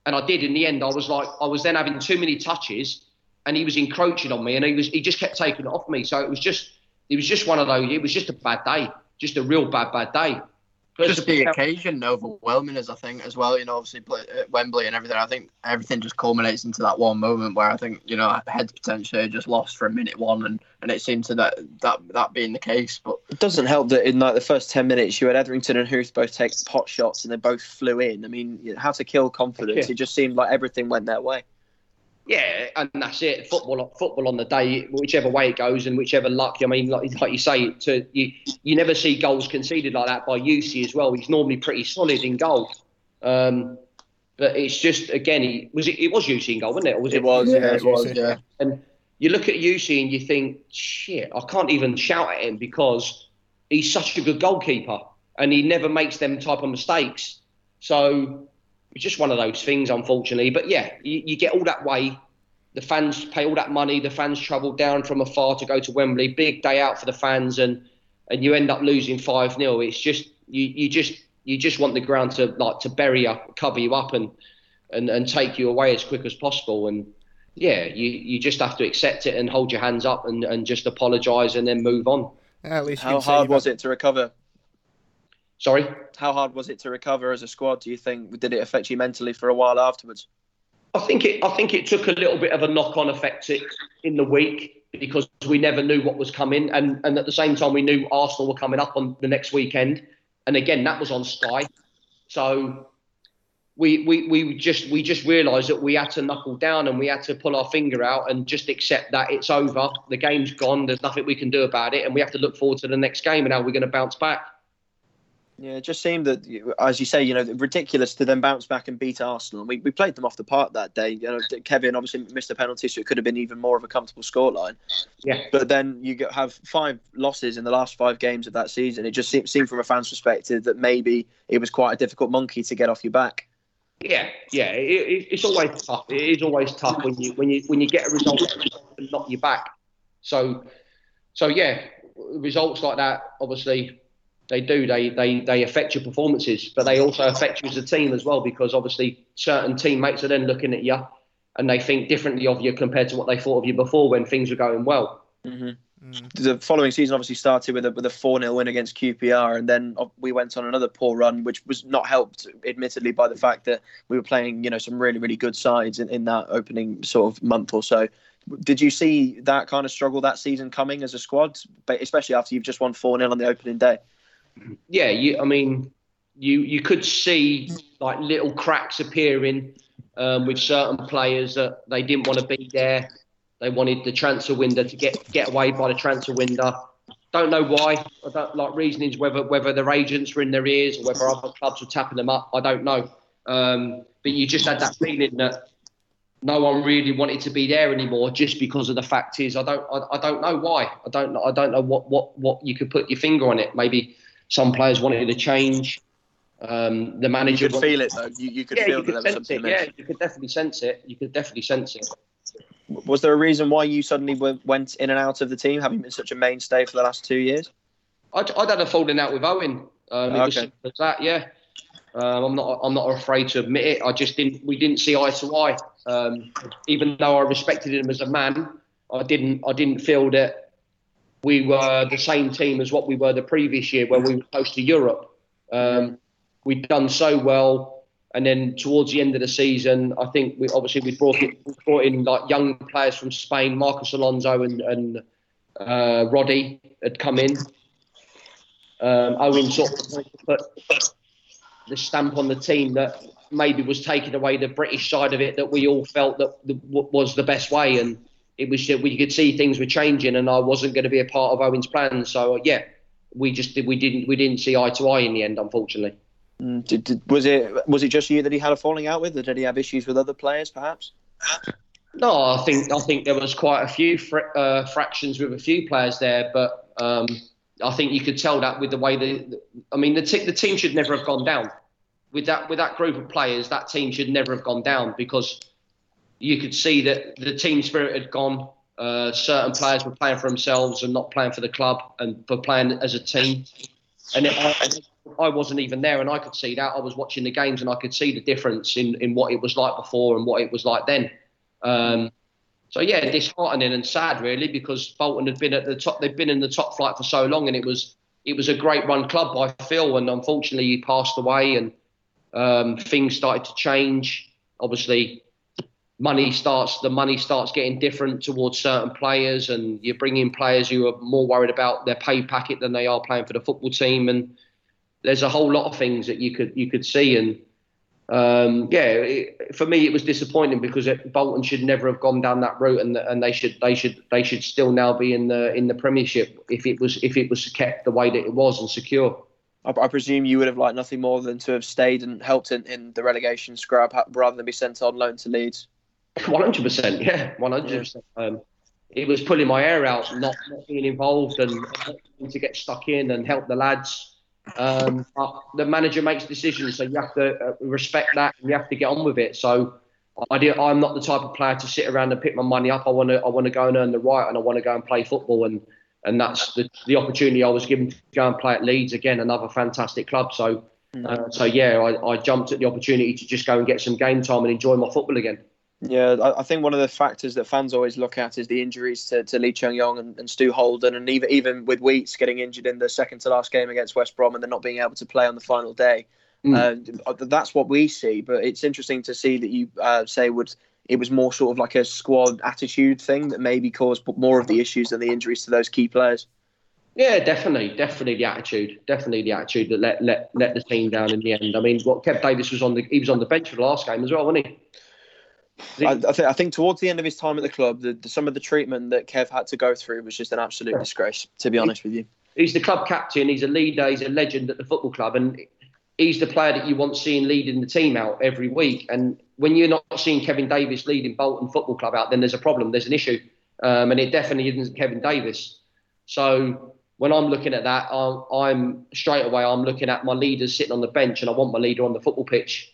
And I did in the end. I was like, I was then having too many touches, and he was encroaching on me, and he was he just kept taking it off me. So it was just it was just one of those. It was just a bad day, just a real bad bad day just the occasion overwhelming us, I think, as well. You know, obviously at uh, Wembley and everything. I think everything just culminates into that one moment where I think you know heads potentially just lost for a minute one, and, and it seemed to that that that being the case. But it doesn't help that in like the first ten minutes you had Etherington and Huth both take pot shots and they both flew in. I mean, how to kill confidence? Yeah. It just seemed like everything went their way. Yeah, and that's it. Football, football on the day, whichever way it goes, and whichever luck. I mean, like, like you say, to you, you never see goals conceded like that by Jussi as well. He's normally pretty solid in goal. Um, but it's just again, he was it, it was Jussi in goal, wasn't it? Or was it, it was, yeah, it was, yeah. And you look at Jussi and you think, shit, I can't even shout at him because he's such a good goalkeeper and he never makes them type of mistakes. So it's just one of those things, unfortunately. But yeah, you, you get all that way. The fans pay all that money. The fans travel down from afar to go to Wembley. Big day out for the fans, and and you end up losing five 0 It's just you, you just you just want the ground to like to bury you, cover you up, and and and take you away as quick as possible. And yeah, you you just have to accept it and hold your hands up and and just apologise and then move on. Yeah, at least how hard was it to recover? Sorry? How hard was it to recover as a squad, do you think? Did it affect you mentally for a while afterwards? I think it I think it took a little bit of a knock on effect in the week because we never knew what was coming and, and at the same time we knew Arsenal were coming up on the next weekend. And again that was on Sky. So we, we, we just we just realised that we had to knuckle down and we had to pull our finger out and just accept that it's over. The game's gone. There's nothing we can do about it, and we have to look forward to the next game and how we're going to bounce back. Yeah, it just seemed that, as you say, you know, ridiculous to then bounce back and beat Arsenal. We, we played them off the park that day. You know, Kevin obviously missed a penalty, so it could have been even more of a comfortable scoreline. Yeah. But then you have five losses in the last five games of that season. It just seemed, seemed from a fan's perspective that maybe it was quite a difficult monkey to get off your back. Yeah, yeah, it, it's always tough. It is always tough when you when you when you get a result and knock you back. So, so yeah, results like that obviously they do. They, they they affect your performances, but they also affect you as a team as well because obviously certain teammates are then looking at you and they think differently of you compared to what they thought of you before when things were going well. Mm-hmm. Mm. The following season obviously started with a with a four 0 win against QPR, and then we went on another poor run, which was not helped, admittedly, by the fact that we were playing you know some really really good sides in, in that opening sort of month or so. Did you see that kind of struggle that season coming as a squad, especially after you've just won four 0 on the opening day? Yeah, you, I mean, you you could see like little cracks appearing um, with certain players that they didn't want to be there. They wanted the transfer window to get get away by the transfer window. don't know why. I don't like reasonings whether whether their agents were in their ears or whether other clubs were tapping them up. I don't know. Um, but you just had that feeling that no one really wanted to be there anymore, just because of the fact is I don't I, I don't know why. I don't I don't know what, what what you could put your finger on it. Maybe some players wanted to change. Um, the manager you could feel it though. You, you could yeah, feel you that could there was sense something it. Yeah, you could definitely sense it. You could definitely sense it. Was there a reason why you suddenly went in and out of the team, having been such a mainstay for the last two years? I'd, I'd had a falling out with Owen. Um, Okay. that, yeah. Um, I'm not. I'm not afraid to admit it. I just didn't. We didn't see eye to eye. Um, even though I respected him as a man, I didn't. I didn't feel that we were the same team as what we were the previous year when we were close to Europe. Um, we'd done so well, and then towards the end of the season, I think we obviously we brought in, brought in like young players from Spain, Marcos Alonso and and uh, Roddy had come in. Um, Owen sort of put the stamp on the team that maybe was taking away the British side of it that we all felt that was the best way, and it was we could see things were changing, and I wasn't going to be a part of Owen's plan. So uh, yeah, we just we didn't we didn't see eye to eye in the end, unfortunately. Mm, Did, did, was it was it just you that he had a falling out with, or did he have issues with other players, perhaps? No, I think I think there was quite a few fr- uh, fractions with a few players there, but um, I think you could tell that with the way the, I mean, the, t- the team should never have gone down. With that with that group of players, that team should never have gone down because you could see that the team spirit had gone. Uh, certain players were playing for themselves and not playing for the club and for playing as a team. And it, I, I wasn't even there, and I could see that. I was watching the games, and I could see the difference in, in what it was like before and what it was like then. Um, so yeah, disheartening and sad really because Bolton had been at the top. They've been in the top flight for so long, and it was it was a great run club by Phil. And unfortunately, he passed away, and um, things started to change. Obviously, money starts the money starts getting different towards certain players, and you're bringing players who are more worried about their pay packet than they are playing for the football team. And there's a whole lot of things that you could you could see and. Um, yeah, it, for me it was disappointing because it, Bolton should never have gone down that route, and and they should they should they should still now be in the in the Premiership if it was if it was kept the way that it was and secure. I, I presume you would have liked nothing more than to have stayed and helped in, in the relegation scrap rather than be sent on loan to Leeds. One hundred percent, yeah, one hundred percent. Um, It was pulling my hair out, not, not being involved and wanting to get stuck in and help the lads. Um, but the manager makes decisions, so you have to uh, respect that and you have to get on with it. So I do, I'm not the type of player to sit around and pick my money up. I want to I want to go and earn the right, and I want to go and play football, and and that's the, the opportunity I was given to go and play at Leeds again, another fantastic club. So uh, so yeah, I, I jumped at the opportunity to just go and get some game time and enjoy my football again. Yeah, I, I think one of the factors that fans always look at is the injuries to, to Lee Chung Yong and, and Stu Holden, and even even with Wheats getting injured in the second to last game against West Brom and then not being able to play on the final day. Mm. Uh, that's what we see, but it's interesting to see that you uh, say would it was more sort of like a squad attitude thing that maybe caused more of the issues than the injuries to those key players. Yeah, definitely, definitely the attitude, definitely the attitude that let let let the team down in the end. I mean, what Kev Davies was on the he was on the bench for the last game as well, wasn't he? I, I, think, I think towards the end of his time at the club, the, the, some of the treatment that Kev had to go through was just an absolute disgrace. To be honest with you, He's the club captain. He's a leader. He's a legend at the football club, and he's the player that you want seeing leading the team out every week. And when you're not seeing Kevin Davies leading Bolton Football Club out, then there's a problem. There's an issue, um, and it definitely isn't Kevin Davies. So when I'm looking at that, I'm, I'm straight away I'm looking at my leaders sitting on the bench, and I want my leader on the football pitch.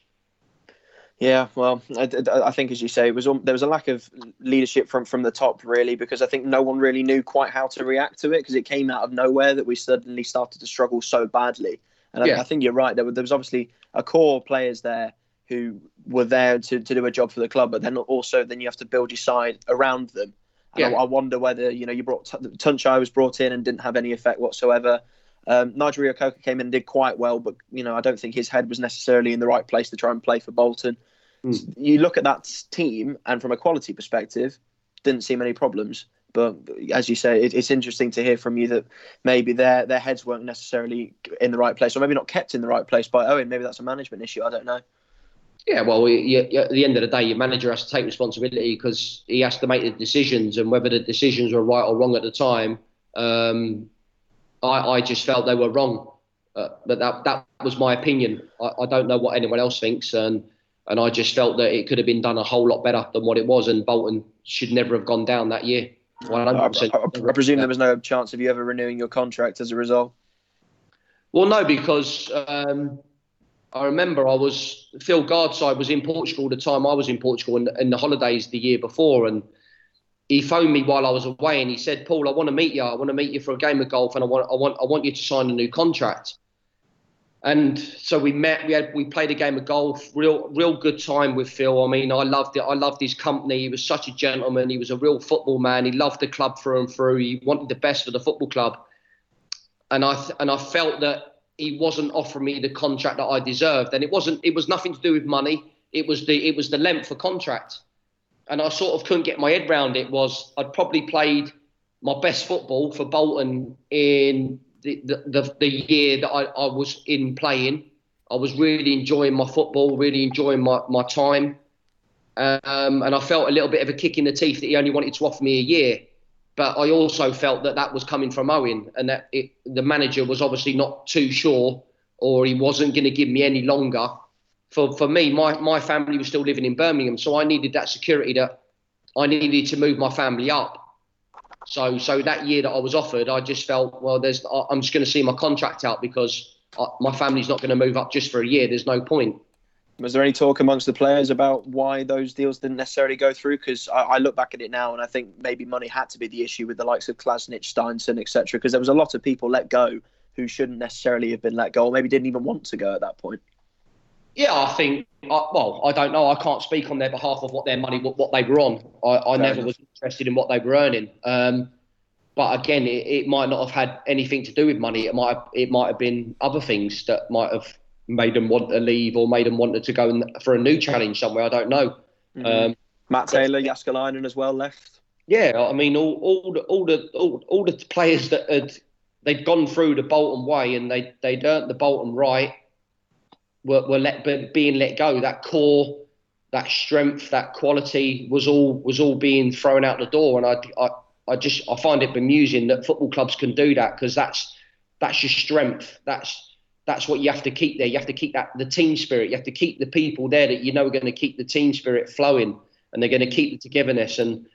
Yeah, well, I, I, think as you say, it was um, there was a lack of leadership from from the top, really, because I think no one really knew quite how to react to it because it came out of nowhere that we suddenly started to struggle so badly. And Yeah. I, I think you're right. There, were, there was obviously a core players there who were there to, to do a job for the club, but then also then you have to build your side around them. And I, Yeah. I wonder whether you know you brought Tuncay was brought in and didn't have any effect whatsoever. Um, Nigel Reo-Coker came in and did quite well, but you know I don't think his head was necessarily in the right place to try and play for Bolton. Mm. You look at that team, and from a quality perspective, didn't see many problems. But as you say, it, it's interesting to hear from you that maybe their their heads weren't necessarily in the right place, or maybe not kept in the right place by Owen. Maybe that's a management issue. I don't know. Yeah, well, you, you, at the end of the day, your manager has to take responsibility because he has to make the decisions, and whether the decisions were right or wrong at the time, um, I, I just felt they were wrong. Uh, but that that was my opinion. I, I don't know what anyone else thinks, and and I just felt that it could have been done a whole lot better than what it was, and Bolton should never have gone down that year. I, I, I, presume there was no chance of you ever renewing your contract as a result. Well, no, because um, I remember I was Phil Gartside was in Portugal the time I was in Portugal in, in the holidays the year before, and he phoned me while I was away, and he said, "Paul, I want to meet you. I want to meet you for a game of golf, and I want I want I want you to sign a new contract." And so we met. We had we played a game of golf. Real real good time with Phil. I mean, I loved it. I loved his company. He was such a gentleman. He was a real football man. He loved the club through and through. He wanted the best for the football club. And I and I felt that he wasn't offering me the contract that I deserved. And it wasn't. It was nothing to do with money. It was the it was the length of contract. And I sort of couldn't get my head around it. Was I'd probably played my best football for Bolton in the, the, the year that I, I was in playing. I was really enjoying my football, really enjoying my, my time. Um, and I felt a little bit of a kick in the teeth that he only wanted to offer me a year. But I also felt that that was coming from Owen and that it, the manager was obviously not too sure or he wasn't going to give me any longer. For, for me, my, my family was still living in Birmingham, so I needed that security that I needed to move my family up. So, so that year that I was offered, I just felt, well, there's, I'm just going to see my contract out because I, my family's not going to move up just for a year. There's no point. Was there any talk amongst the players about why those deals didn't necessarily go through? Because I, I, look back at it now and I think maybe money had to be the issue with the likes of Klasnic, Steinsson, etc. Because there was a lot of people let go who shouldn't necessarily have been let go, or maybe didn't even want to go at that point. Yeah, I think. well, I don't know. I can't speak on their behalf of what their money, what, what they were on. I, I never was interested in what they were earning. Um, but again, it, it, might not have had anything to do with money. It might have, it might have been other things that might have made them want to leave or made them want to go for a new challenge somewhere. I don't know. Mm-hmm. Um, Matt Taylor, Jääskeläinen as well left. Yeah, I mean, all, all the all the all, all the players that had they'd gone through the Bolton way and they they'd earned the Bolton right were, were let being let go. That core, that strength, that quality was all was all being thrown out the door. And I, I, I just I find it bemusing that football clubs can do that because that's that's your strength. That's that's what you have to keep there. You have to keep that the team spirit. You have to keep the people there that you know are going to keep the team spirit flowing and they're going to keep the togetherness. And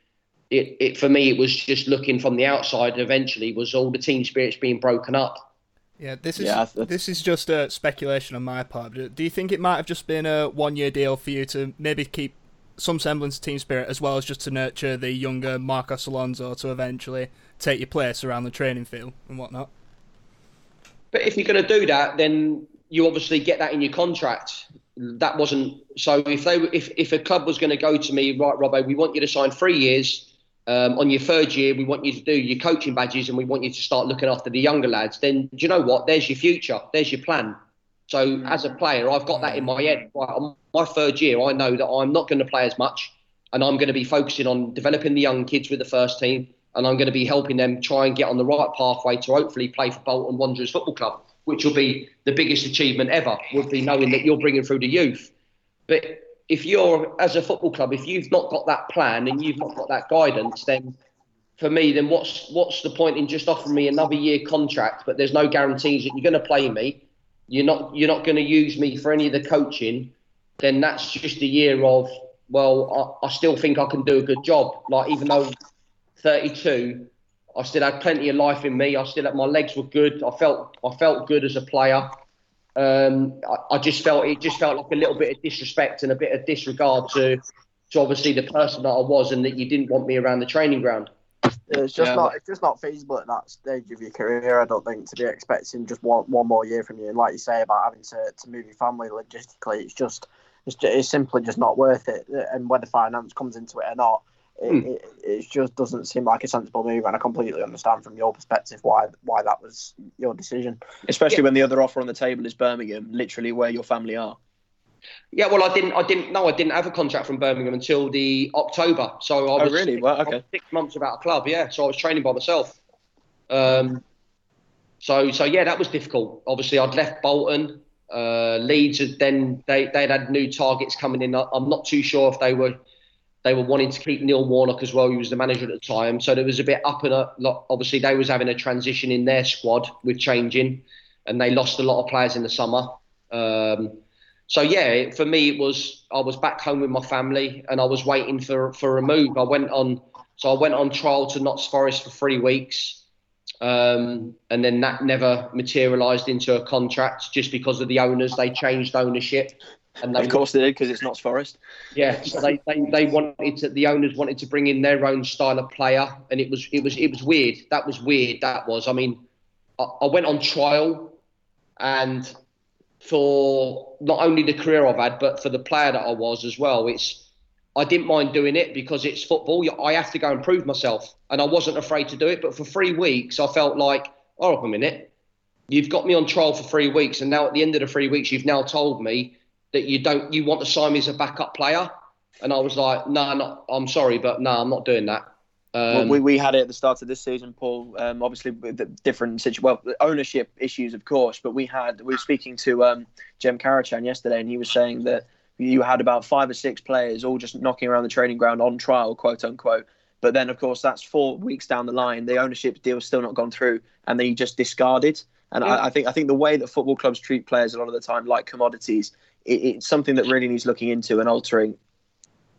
it, it for me, it was just looking from the outside. Eventually, was all the team spirits being broken up yeah, this is yeah, this is just a speculation on my part. Do you think it might have just been a one-year deal for you to maybe keep some semblance of team spirit, as well as just to nurture the younger Marcos Alonso to eventually take your place around the training field and whatnot? But if you're going to do that, then you obviously get that in your contract. That wasn't so. If they, if if a club was going to go to me, right, Robbo, we want you to sign three years um, on your third year, we want you to do your coaching badges and we want you to start looking after the younger lads. Then, do you know what? There's your future. There's your plan. So, mm. as a player, I've got that in my head. Right, on my third year, I know that I'm not going to play as much and I'm going to be focusing on developing the young kids with the first team and I'm going to be helping them try and get on the right pathway to hopefully play for Bolton Wanderers Football Club, which will be the biggest achievement ever, would be knowing that you're bringing through the youth. But if you're as a football club, if you've not got that plan and you've not got that guidance, then for me, then what's what's the point in just offering me another year contract, but there's no guarantees that you're going to play me, you're not you're not going to use me for any of the coaching, then that's just a year of well, I, I still think I can do a good job. Like even though 32, I still had plenty of life in me. I still had my legs were good. I felt I felt good as a player um, I, I, just felt it just felt like a little bit of disrespect and a bit of disregard to, to obviously the person that I was, and that you didn't want me around the training ground. It's just yeah. not it's just not feasible at that stage of your career. I don't think to be expecting just one one more year from you. And like you say about having to, to move your family logistically, it's just it's, just, it's simply just not worth it. And whether finance comes into it or not, it, hmm. it, it, just doesn't seem like a sensible move, and I completely understand from your perspective why why that was your decision. Especially yeah. when the other offer on the table is Birmingham, literally where your family are. Yeah, well, I didn't, I didn't, no, I didn't have a contract from Birmingham until the October. So I oh, was oh, really? Well, okay. Six months without a club, yeah. So I was training by myself. Um, so, so yeah, that was difficult. Obviously, I'd left Bolton. Uh, Leeds had then they they'd had new targets coming in. I'm not too sure if they were They were wanting to keep Neil Warnock as well. He was the manager at the time, so there was a bit up and up. Obviously, they was having a transition in their squad with changing, and they lost a lot of players in the summer. Um, so yeah, for me, it was I was back home with my family, and I was waiting for for a move. I went on, so I went on trial to Notts Forest for three weeks, um, and then that never materialised into a contract just because of the owners. They changed ownership. And they, of course they did because it's Notts Forest. Yeah, so they, they, they wanted to, the owners wanted to bring in their own style of player, and it was it was it was weird. That was weird. That was. I mean, I, I went on trial, and for not only the career I've had, but for the player that I was as well. It's I didn't mind doing it because it's football. I have to go and prove myself, and I wasn't afraid to do it. But for three weeks, I felt like, oh, a minute, you've got me on trial for three weeks, and now at the end of the three weeks, you've now told me that you don't you want to sign me as a backup player, and I was like, no, nah, I'm sorry, but no, nah, I'm not doing that. Um, well, we, we had it at the start of this season, Paul. Um, obviously, with the different situation, well, ownership issues, of course. But we had we were speaking to um, Jem Karacan yesterday, and he was saying that you had about five or six players all just knocking around the training ground on trial, quote unquote. But then, of course, that's four weeks down the line. The ownership deal's still not gone through, and they just discarded. And yeah. I, I, think I think the way that football clubs treat players a lot of the time like commodities it, it's something that really needs looking into and altering.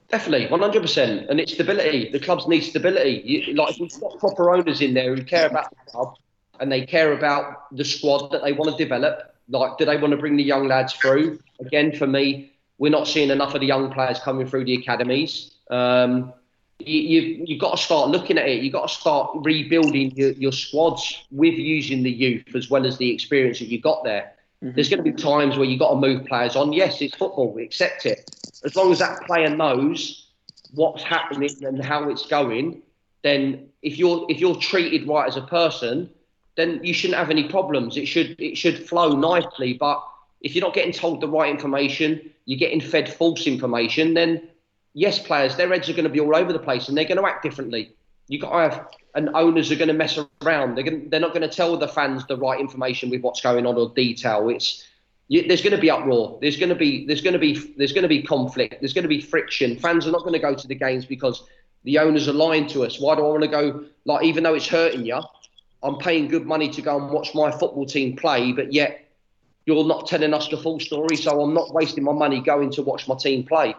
Definitely, one hundred percent, and it's stability. The clubs need stability. You, like we've got proper owners in there who care about the club and they care about the squad that they want to develop. Like, do they want to bring the young lads through? Again, for me, we're not seeing enough of the young players coming through the academies. Um, you, you you've got to start looking at it. You've got to start rebuilding your, your squads with using the youth as well as the experience that you got there. Mm-hmm. There's going to be times where you've got to move players on. Yes, it's football. We accept it. As long as that player knows what's happening and how it's going, then if you're if you're treated right as a person, then you shouldn't have any problems. It should it should flow nicely. But if you're not getting told the right information, you're getting fed false information, then yes, players, their heads are going to be all over the place and they're going to act differently. You got to have, and owners are going to mess around. They're going, they're not going to tell the fans the right information with what's going on or detail. It's you, there's going to be uproar. There's going to be there's going to be there's going to be conflict. There's going to be friction. Fans are not going to go to the games because the owners are lying to us. Why do I want to go? Like even though it's hurting you, I'm paying good money to go and watch my football team play, but yet you're not telling us the full story. So I'm not wasting my money going to watch my team play.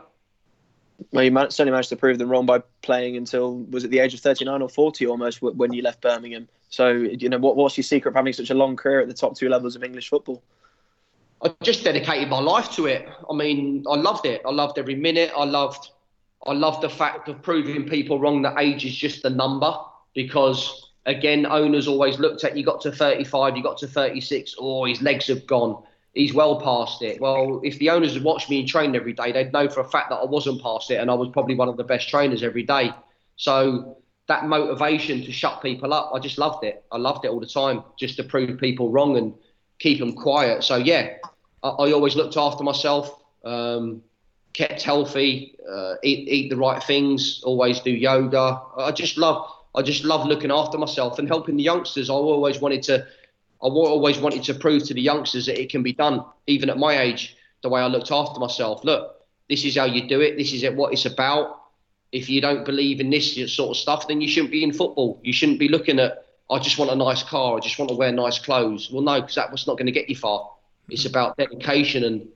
Well, you certainly managed to prove them wrong by playing until was it the age of 39 or 40 almost when you left Birmingham. So you know what, what's your secret of having such a long career at the top two levels of English football? I just dedicated my life to it. I mean, I loved it. I loved every minute. I loved, I loved the fact of proving people wrong that age is just a number. Because again, owners always looked at you got to 35, you got to 36, oh, his legs have gone he's well past it. Well, if the owners had watched me and trained every day, they'd know for a fact that I wasn't past it and I was probably one of the best trainers every day. So that motivation to shut people up, I just loved it. I loved it all the time, just to prove people wrong and keep them quiet. So yeah, I, I always looked after myself, um, kept healthy, uh, eat eat the right things, always do yoga. I just love. I just love looking after myself and helping the youngsters. I always wanted to I always wanted to prove to the youngsters that it can be done, even at my age, the way I looked after myself. Look, this is how you do it. This is what it's about. If you don't believe in this sort of stuff, then you shouldn't be in football. You shouldn't be looking at, I just want a nice car. I just want to wear nice clothes. Well, no, because that's not going to get you far. It's about dedication and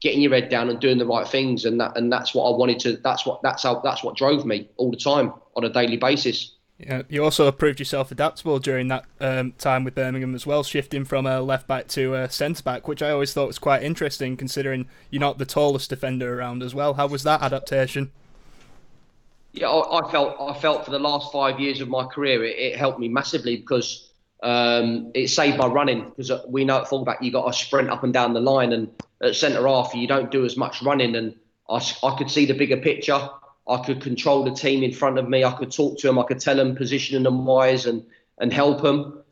getting your head down and doing the right things. And that, and that's what I wanted to, that's what, that's how, that's what drove me all the time on a daily basis. Yeah, you also proved yourself adaptable during that um, time with Birmingham as well, shifting from a left back to a centre back, which I always thought was quite interesting, considering you're not the tallest defender around as well. How was that adaptation? Yeah, I, felt I felt for the last five years of my career, it, it helped me massively because um, it saved my running. Because uh, we know at fullback you got to sprint up and down the line, and at centre half you don't do as much running. And I, I could see the bigger picture. I could control the team in front of me. I could talk to them. I could tell them positioning them wise and and help them.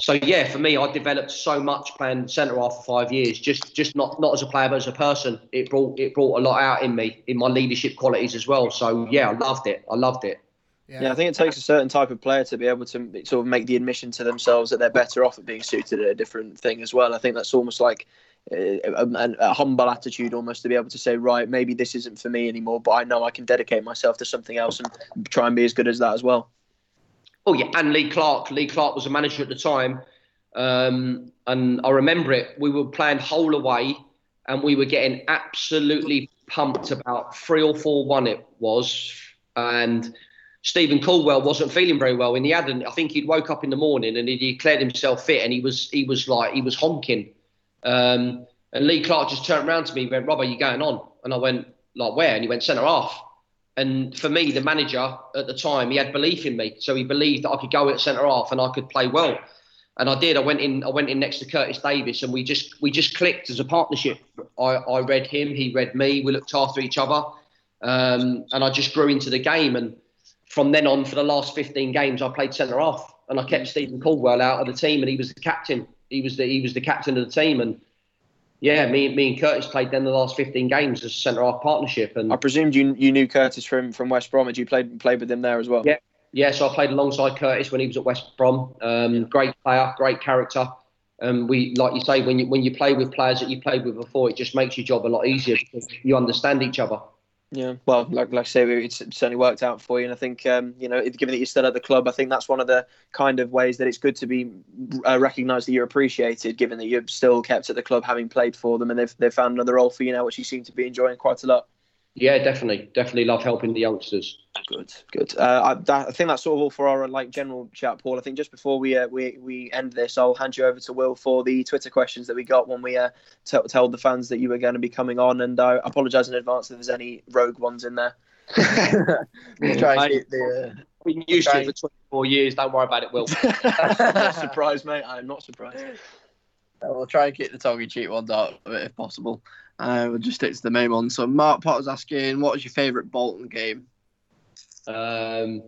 So yeah, for me, I developed so much playing centre half for five years. Just just not not as a player, but as a person. It brought it brought a lot out in me in my leadership qualities as well. So yeah, I loved it. I loved it. Yeah. yeah, I think it takes a certain type of player to be able to sort of make the admission to themselves that they're better off at being suited at a different thing as well. I think that's almost like a, a, humble attitude almost to be able to say, right, maybe this isn't for me anymore, but I know I can dedicate myself to something else and try and be as good as that as well. Oh yeah, and Lee Clark. Lee Clark was a manager at the time, um, and I remember it. We were playing Hull away, and we were getting absolutely pumped about three or four one. It was, and Stephen Caldwell wasn't feeling very well, and he hadn't. I think he'd woke up in the morning and he declared himself fit, and he was he was like he was honking. Um, and Lee Clark just turned around to me and went, Rob, are you going on? And I went, like, where? And he went, centre half. And for me, the manager at the time, he had belief in me. So he believed that I could go at centre half and I could play well. And I did. I went in. I went in next to Curtis Davies, and we just we just clicked as a partnership. I, I read him, he read me. We looked after each other, um, and I just grew into the game. And from then on, for the last 15 games, I played centre half, and I kept Stephen Caldwell out of the team, and he was the captain he was the he was the captain of the team, and yeah, me me and Curtis played then the last fifteen games as centre half partnership. And I presumed you you knew Curtis from from West Brom. Had you played played with him there as well? Yeah, yeah. So I played alongside Curtis when he was at West Brom. Um, great player, great character. Um, we like you say when you when you play with players that you played with before, it just makes your job a lot easier because you understand each other. Yeah, well, like, like I say, it's certainly worked out for you, and I think um, you know, given that you're still at the club, I think that's one of the kind of ways that it's good to be uh, recognised that you're appreciated, given that you're still kept at the club, having played for them, and they've they've found another role for you now, which you seem to be enjoying quite a lot. Yeah, definitely, definitely love helping the youngsters. Good, good. Uh, I, that, I, think that's sort of all for our like general chat, Paul. I think just before we uh, we we end this, I'll hand you over to Will for the Twitter questions that we got when we uh, t- told the fans that you were going to be coming on, and I apologise in advance if there's any rogue ones in there. we'll try and keep the. Uh, been used to it for 24 years. Don't worry about it, Will. not surprised, mate. I'm not surprised. We'll try and keep the tongue cheek ones out if possible. Uh, we'll just stick to the main one. So Mark Potter's asking, what was your favourite Bolton game? Um,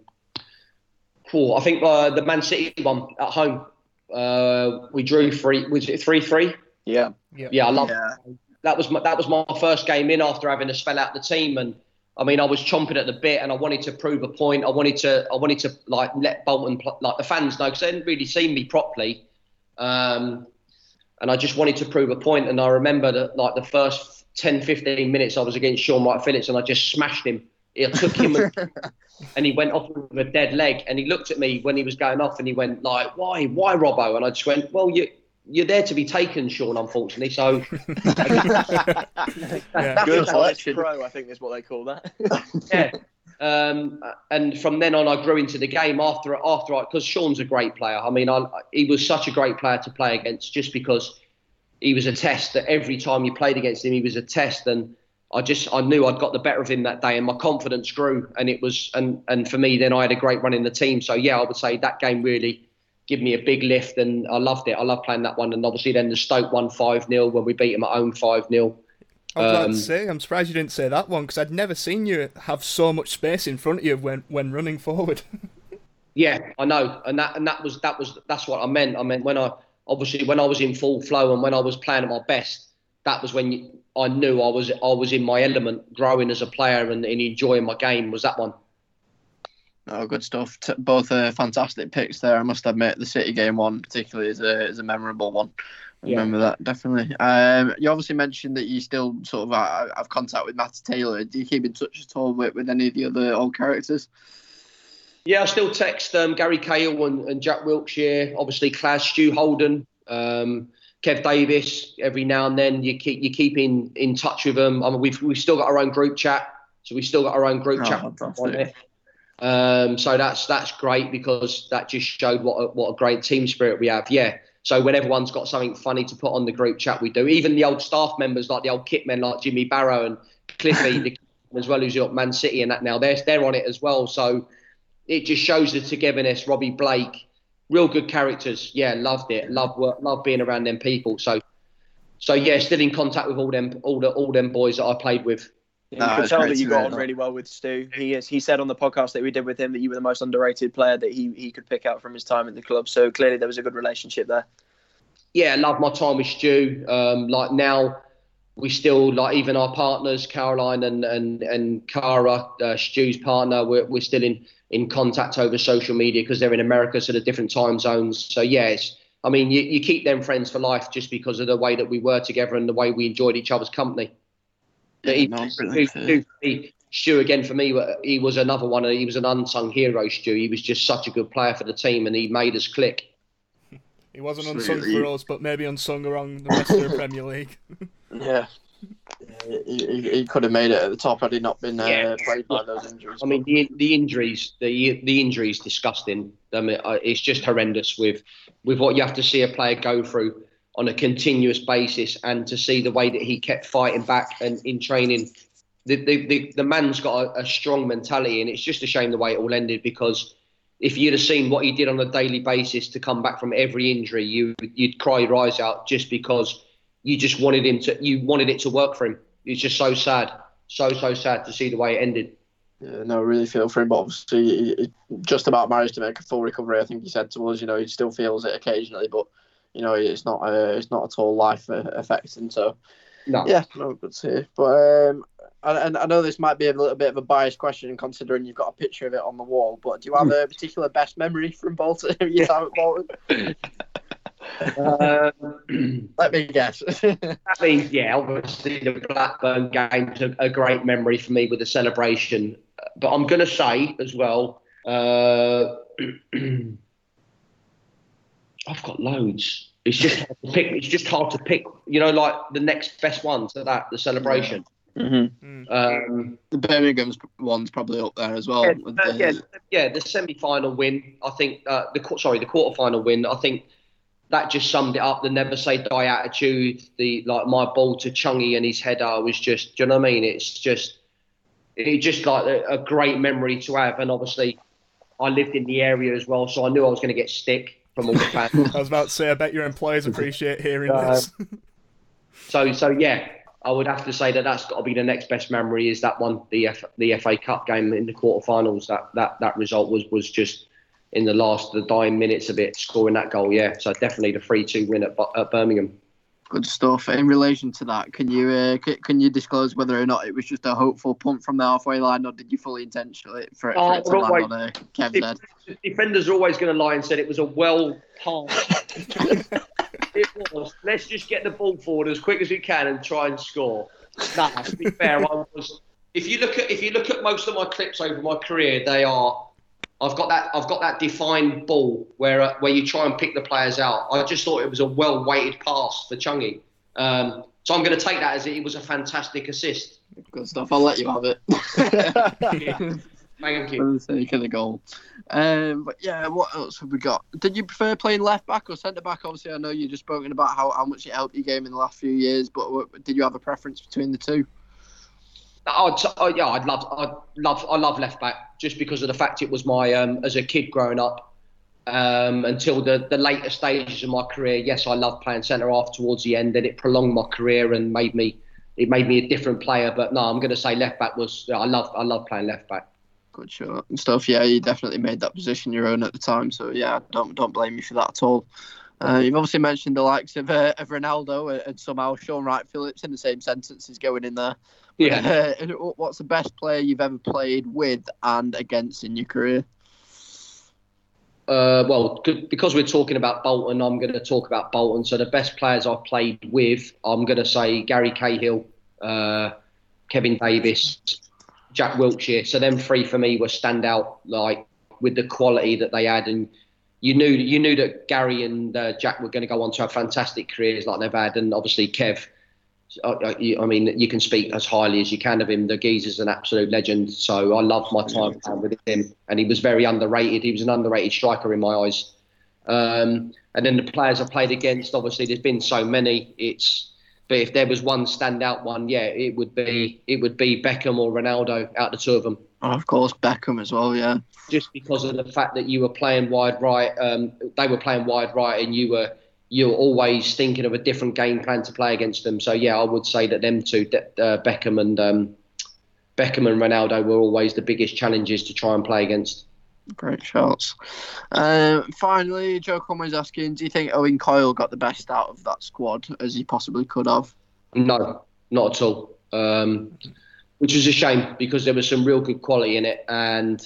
cool. I think uh, the Man City one at home. Uh, we drew three. Was it three three? Yeah. Yeah. Yeah. I love yeah. that. Was my, that was my first game in after having to spell out the team, and I mean I was chomping at the bit, and I wanted to prove a point. I wanted to I wanted to like let Bolton like the fans know because they hadn't really seen me properly. Um, and I just wanted to prove a point. And I remember that like the first 10, 15 minutes I was against Shaun Wright-Phillips and I just smashed him. I took him and he went off with a dead leg. And he looked at me when he was going off and he went like, "Why, why, Robbo?" And I just went, "Well, you." You're there to be taken, Shaun. Unfortunately, so yeah. good selection. Pro, I think is what they call that. yeah, um, and from then on, I grew into the game after after because Shaun's a great player. I mean, I, he was such a great player to play against, just because he was a test. That every time you played against him, he was a test, and I just I knew I'd got the better of him that day, and my confidence grew. And it was and and for me, then I had a great run in the team. So yeah, I would say that game really gave me a big lift, and I loved it. I loved playing that one, and obviously then the Stoke one five 0 when we beat him at home five 0 I'm glad um, to say. I'm surprised you didn't say that one because I'd never seen you have so much space in front of you when when running forward. yeah, I know, and that and that was that was that's what I meant. I meant when I obviously when I was in full flow and when I was playing at my best, that was when you, I knew I was I was in my element, growing as a player and, and enjoying my game. Was that one? Oh, good stuff. T- both are fantastic picks there. I must admit, the City game one particularly is a is a memorable one. Yeah. Remember that definitely. Um, you obviously mentioned that you still sort of uh, have contact with Matt Taylor. Do you keep in touch at all with, with any of the other old characters? Yeah, I still text um, Gary Cahill and, and, Jack Wilshere. Obviously, Class, Stu Holden, um, Kev Davies. Every now and then, you keep you keep in, in touch with them. I mean, we've we've still got our own group chat, so we've still got our own group oh, chat on it. Um, so that's that's great because that just showed what a, what a great team spirit we have. Yeah. So when everyone's got something funny to put on the group chat, we do. Even the old staff members, like the old kit men, like Jimmy Barrow and Cliffy, as well as your Man City and that now, they're, they're on it as well. So it just shows the togetherness. Robbie Blake, real good characters. Yeah, loved it. Love work, love being around them people. So, so yeah, still in contact with all them, all the, all them boys that I played with. Yeah, you could tell that you got on really well with Stu. He is. He said on the podcast that we did with him that you were the most underrated player that he, he could pick out from his time at the club. So clearly there was a good relationship there. Yeah, love my time with Stu. Um, like now, we still like even our partners, Caroline and and and Cara, uh, Stu's partner. We're we're still in in contact over social media because they're in America, so the different time zones. So yeah, I mean, you, you keep them friends for life just because of the way that we were together and the way we enjoyed each other's company. Yeah, no, Stu, Stu, again for me, he was another one. He was an unsung hero. Stu, he was just such a good player for the team, and he made us click. He wasn't unsung for us, but maybe unsung around the rest of the Premier League. yeah. He, he, he, could have made it at the top had he not been uh, yeah. played by those injuries. I mean, the the injuries, the the injuries, disgusting. I mean, uh, it's just horrendous with with what you have to see a player go through on a continuous basis, and to see the way that he kept fighting back and in training. The the the, the man's got a, a strong mentality, and it's just a shame the way it all ended because if you'd have seen what he did on a daily basis to come back from every injury, you you'd cry your eyes out just because you just wanted him to you wanted it to work for him. It's just so sad, so so sad to see the way it ended. Yeah, no, really feel for him, but obviously he, he just about managed to make a full recovery. I think he said to us, you know, he still feels it occasionally, but you know, it's not uh, it's not at all life affecting. So, no. yeah, no, good to see. But um, and I know this might be a little bit of a biased question considering you've got a picture of it on the wall, but do you have a particular best memory from Bolton? your time at Bolton? Um, Let me guess. I mean, yeah, obviously the Blackburn game's a, a great memory for me with the celebration. But I'm going to say as well, uh, I've got loads. It's just hard to pick. It's just hard to pick. You know, like the next best one to that, the celebration. Mm-hmm. Um, the Birmingham's one's probably up there as well. Yeah, the, yeah, yeah, the semi-final win. I think uh, the sorry, the quarter-final win. I think that just summed it up. The never say die attitude. The like my ball to Chungy and his header was just. Do you know what I mean? It's just, it just like a, a great memory to have. And obviously, I lived in the area as well, so I knew I was going to get stick from all the fans. I was about to say, I bet your employers appreciate hearing uh, this. so, so yeah, I would have to say that that's got to be the next best memory. Is that one the F, the FA Cup game in the quarterfinals? That that that result was was just in the last the dying minutes of it, scoring that goal. Yeah, so definitely the three two win at, at Birmingham. Good stuff. In relation to that, can you uh, can you disclose whether or not it was just a hopeful punt from the halfway line, or did you fully intentionally for it, for it to land on a Kev's head? Defenders are always going to lie and said it was a well passed. it was. Let's just get the ball forward as quick as we can and try and score. Nah, to be fair, I was. If you look at if you look at most of my clips over my career, they are. I've got that. I've got that defined ball where uh, where you try and pick the players out. I just thought it was a well weighted pass for Chungy. Um, so I'm going to take that as it was a fantastic assist. Good stuff. I'll let you have it. Thank you. For the sake of the goal. Um, but yeah, what else have we got? Did you prefer playing left back or centre back? Obviously, I know you just spoken about how, how much it helped your game in the last few years, but what, did you have a preference between the two? I'd, oh, yeah, I'd love, I'd love, I love left back just because of the fact it was my um, as a kid growing up um, until the the later stages of my career. Yes, I loved playing centre half towards the end, and it prolonged my career and made me it made me a different player. But no, I'm going to say left back was I love I love playing left back good shot and stuff. Yeah, you definitely made that position your own at the time. So yeah, don't don't blame you for that at all. Uh, you've obviously mentioned the likes of, uh, of Ronaldo and somehow Shaun Wright-Phillips in the same sentence is going in there. Yeah. Uh, what's the best player you've ever played with and against in your career? Uh, well, because we're talking about Bolton, I'm going to talk about Bolton. So the best players I've played with, I'm going to say Gary Cahill, uh, Kevin Davies, Jack Wilshere. So them three for me were standout, like with the quality that they had, and you knew you knew that Gary and uh, Jack were going to go on to have fantastic careers like they've had, and obviously Kev. I mean, you can speak as highly as you can of him. The geezer's an absolute legend. So I loved my time with him, and he was very underrated. He was an underrated striker in my eyes. Um, and then the players I played against, obviously, there's been so many. It's but if there was one standout one, yeah, it would be it would be Beckham or Ronaldo out of the two of them. Oh, of course, Beckham as well, yeah. Just because of the fact that you were playing wide right, um, they were playing wide right, and you were you were always thinking of a different game plan to play against them. So yeah, I would say that them two, uh, Beckham and um, Beckham and Ronaldo, were always the biggest challenges to try and play against. Great shots. Uh, finally, Joe Conway's asking, do you think Owen Coyle got the best out of that squad as he possibly could have? No, not at all. Um, which is a shame because there was some real good quality in it, and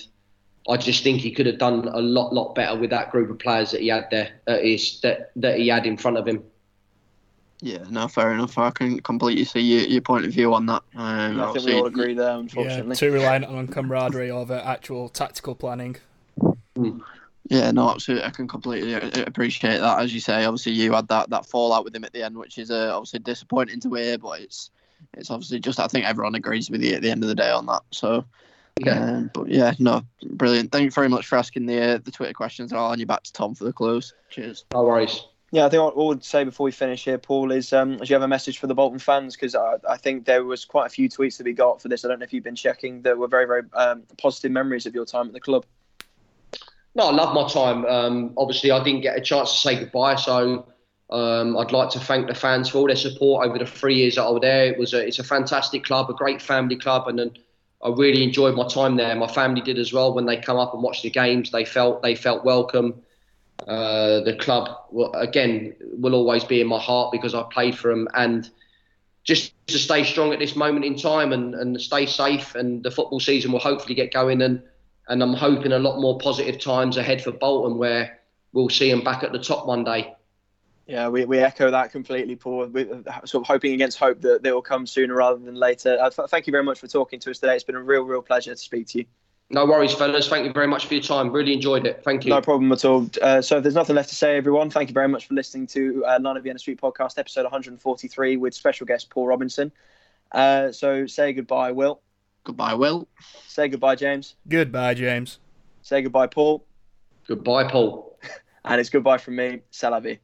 I just think he could have done a lot, lot better with that group of players that he had there, uh, is, that that he had in front of him. Yeah, no, fair enough. I can completely see your, your point of view on that. Um, I think we all agree there, unfortunately. Yeah, too reliant on camaraderie over actual tactical planning. Mm. Yeah, no, absolutely. I can completely appreciate that. As you say, obviously you had that, that fallout with him at the end, which is uh, obviously disappointing to hear, but it's it's obviously just I think everyone agrees with you at the end of the day on that. So yeah, um, but yeah, no, brilliant. Thank you very much for asking the uh, the Twitter questions. I'll hand you back to Tom for the close. Cheers. No worries. Yeah, I think what I would say before we finish here, Paul, is um, do you have a message for the Bolton fans? Because I, I, think there was quite a few tweets that we got for this. I don't know if you've been checking. That were very, very um, positive memories of your time at the club. No, I love my time. Um, obviously, I didn't get a chance to say goodbye, so um, I'd like to thank the fans for all their support over the three years that I was there. It was a, it's a fantastic club, a great family club, and, and I really enjoyed my time there. My family did as well. When they come up and watch the games, they felt they felt welcome. Uh, the club, will, again, will always be in my heart because I played for them. And just to stay strong at this moment in time and, and stay safe, and the football season will hopefully get going. And, and I'm hoping a lot more positive times ahead for Bolton where we'll see them back at the top one day. Yeah, we, we echo that completely, Paul. We're sort of hoping against hope that they will come sooner rather than later. Uh, thank you very much for talking to us today. It's been a real, real pleasure to speak to you. No worries, fellas. Thank you very much for your time. Really enjoyed it. Thank you. No problem at all. Uh, so, if there's nothing left to say, everyone, thank you very much for listening to uh, Lion of Vienna Suite podcast, episode 143, with special guest Paul Robinson. Uh, so, say goodbye, Will. Goodbye, Will. Say goodbye, James. Goodbye, James. Say goodbye, Paul. Goodbye, Paul. and it's goodbye from me. Salavi.